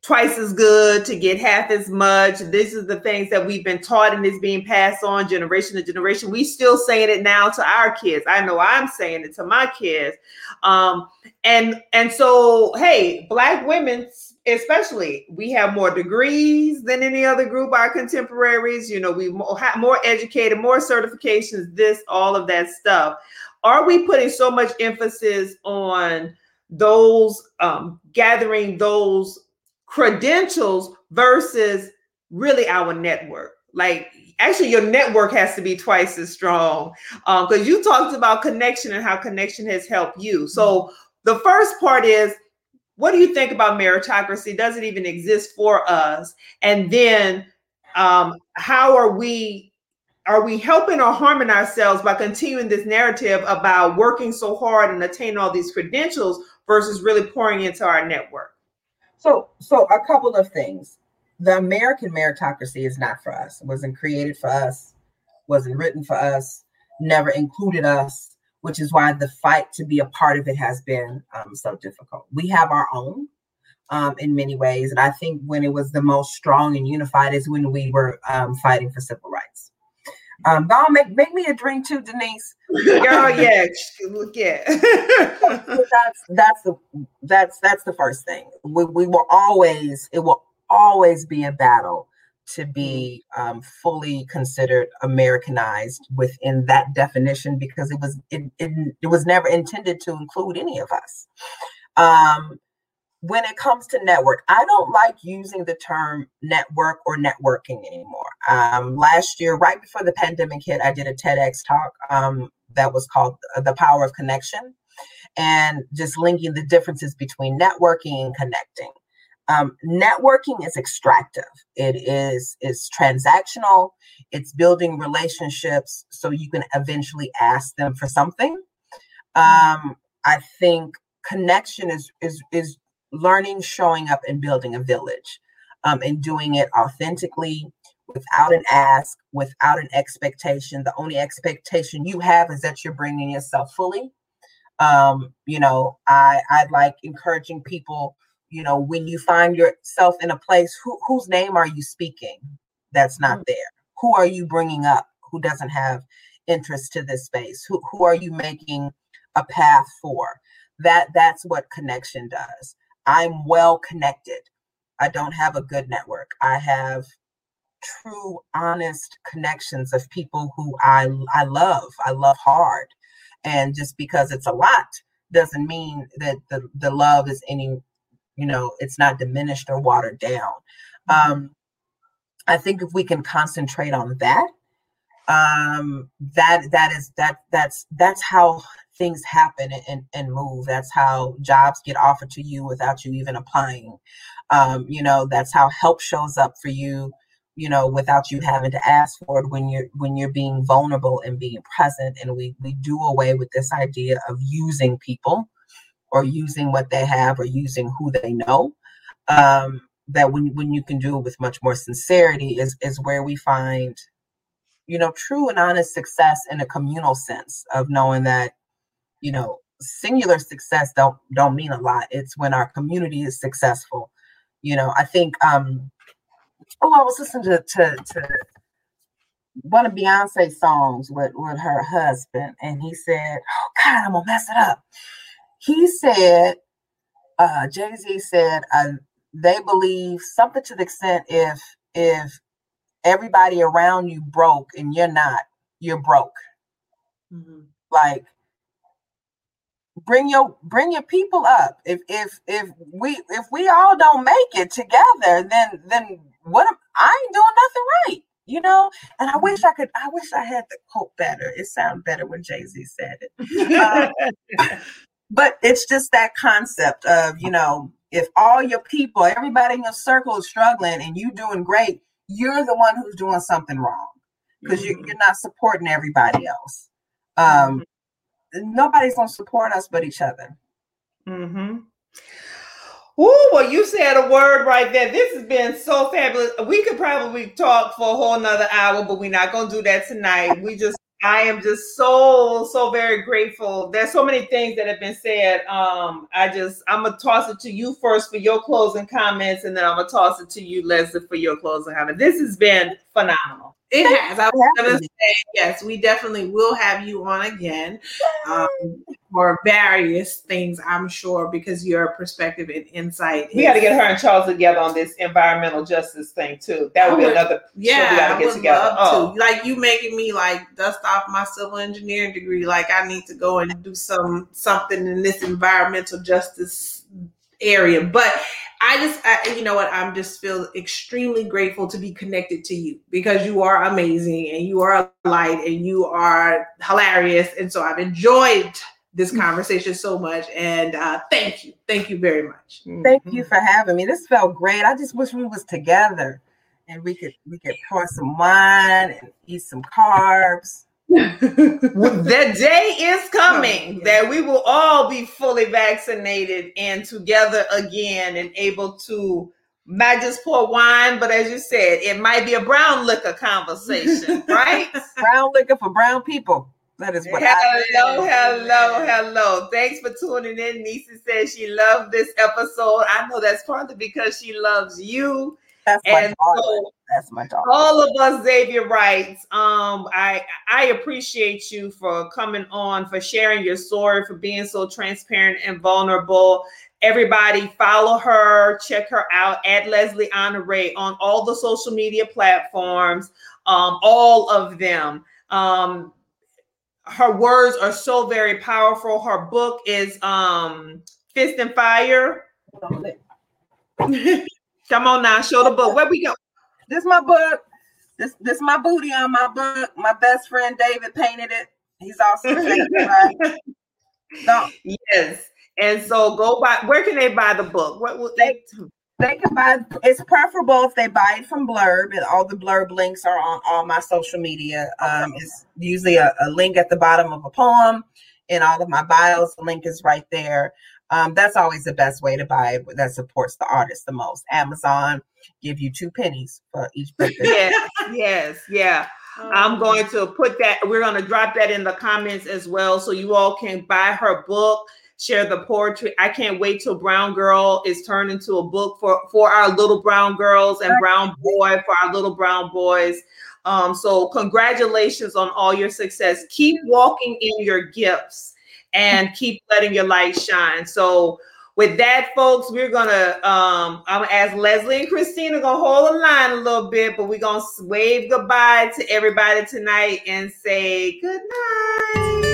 twice as good to get half as much. This is the things that we've been taught and is being passed on generation to generation. We still saying it now to our kids. I know I'm saying it to my kids. Um, and and so hey, black women especially we have more degrees than any other group our contemporaries you know we more, more educated more certifications this all of that stuff are we putting so much emphasis on those um, gathering those credentials versus really our network. Like actually your network has to be twice as strong because um, you talked about connection and how connection has helped you. So the first part is what do you think about meritocracy? Does it even exist for us? And then um, how are we are we helping or harming ourselves by continuing this narrative about working so hard and attaining all these credentials versus really pouring into our network so, so a couple of things. The American meritocracy is not for us. It wasn't created for us. Wasn't written for us. Never included us. Which is why the fight to be a part of it has been um, so difficult. We have our own um, in many ways, and I think when it was the most strong and unified is when we were um, fighting for civil rights. Um, go make make me a drink too, Denise. Girl, (laughs) yeah, look yeah. that's that's the that's that's the first thing. We we will always it will always be a battle to be um, fully considered Americanized within that definition because it was it, it, it was never intended to include any of us. Um, when it comes to network, I don't like using the term network or networking anymore. Um, last year, right before the pandemic hit, I did a TEDx talk um, that was called The Power of Connection and just linking the differences between networking and connecting. Um, networking is extractive. It is is transactional. It's building relationships so you can eventually ask them for something. Um, I think connection is is is learning, showing up, and building a village, um, and doing it authentically, without an ask, without an expectation. The only expectation you have is that you're bringing yourself fully. Um, you know, I I like encouraging people. You know, when you find yourself in a place, who, whose name are you speaking? That's not mm. there. Who are you bringing up? Who doesn't have interest to this space? Who who are you making a path for? That that's what connection does. I'm well connected. I don't have a good network. I have true, honest connections of people who I I love. I love hard, and just because it's a lot doesn't mean that the the love is any, you know, it's not diminished or watered down. Mm-hmm. Um, I think if we can concentrate on that, um, that that is that that's that's how things happen and, and move. That's how jobs get offered to you without you even applying. Um, you know, that's how help shows up for you, you know, without you having to ask for it when you're when you're being vulnerable and being present. And we we do away with this idea of using people or using what they have or using who they know. Um, that when when you can do it with much more sincerity is is where we find you know true and honest success in a communal sense of knowing that you know, singular success don't don't mean a lot. It's when our community is successful. You know, I think um oh I was listening to to, to one of Beyonce's songs with, with her husband, and he said, Oh God, I'm gonna mess it up. He said, uh Jay-Z said, uh, they believe something to the extent if if everybody around you broke and you're not, you're broke. Mm-hmm. Like bring your bring your people up. If if if we if we all don't make it together then then what am, i ain't doing nothing right you know? And i wish i could i wish i had the quote better. It sounded better when jay-z said it. (laughs) Um, but it's just that concept of you know if all your people everybody in your circle is struggling and you doing great you're the one who's doing something wrong because Mm-hmm. you, you're not supporting everybody else. Um, Nobody's gonna support us but each other. Mm-hmm. Oh, well, you said a word right there. This has been so fabulous. We could probably talk for a whole nother hour, but we're not gonna do that tonight. We just I am just so so very grateful. There's so many things that have been said. Um, I just I'm gonna toss it to you first for your closing comments, and then I'm gonna toss it to you, Leslé, for your closing comment. This has been phenomenal. It has. I was gonna say yes. We definitely will have you on again um, for various things. I'm sure because your perspective and insight. We got to get her and Charles together on this environmental justice thing too. That would be another. Yeah, we gotta I get would together. Oh. to. Like you making me like dust off my civil engineering degree. Like I need to go and do some something in this environmental justice area. But I just, I, you know what? I'm just feel extremely grateful to be connected to you because you are amazing and you are a light and you are hilarious. And so I've enjoyed this conversation so much. And uh, thank you, thank you very much. Thank you for having me. This felt great. I just wish we was together and we could we could pour some wine and eat some carbs. The day is (laughs) coming Oh, yeah. that we will all be fully vaccinated and together again and able to not just pour wine, but as you said, it might be a brown liquor conversation, (laughs) right? Brown liquor for brown people. That is what I Hello, hello, hello. Thanks for tuning in. Nisa says she loved this episode. I know that's partly because she loves you. That's my And daughter. so That's my daughter. all of us Xavier writes um i i appreciate you for coming on for sharing your story for being so transparent and vulnerable everybody follow her check her out at Leslé Honoré on all the social media platforms um all of them um her words are so very powerful her book is um fist and fire (laughs) come on now show the book where we go This my book. This this my booty on my book. My best friend David painted it. He's also certified. (laughs) So Yes. And so go buy where can they buy the book? What will they they can buy it's preferable if they buy it from blurb and all the blurb links are on all my social media um it's usually a, a link at the bottom of a poem in all of my bios the link is right there um that's always the best way to buy it that supports the artist the most amazon give you two pennies for each (laughs) book yes, yes, yeah. I'm going to put that, we're going to drop that in the comments as well. So you all can buy her book, share the poetry. I can't wait till Brown Girl is turned into a book for, for our little brown girls and brown boy for our little brown boys. Um, so congratulations on all your success. Keep walking in your gifts and keep letting your light shine. So with that, folks, we're gonna um I'm gonna ask Leslé and Christina gonna hold the line a little bit, but we're gonna wave goodbye to everybody tonight and say good night.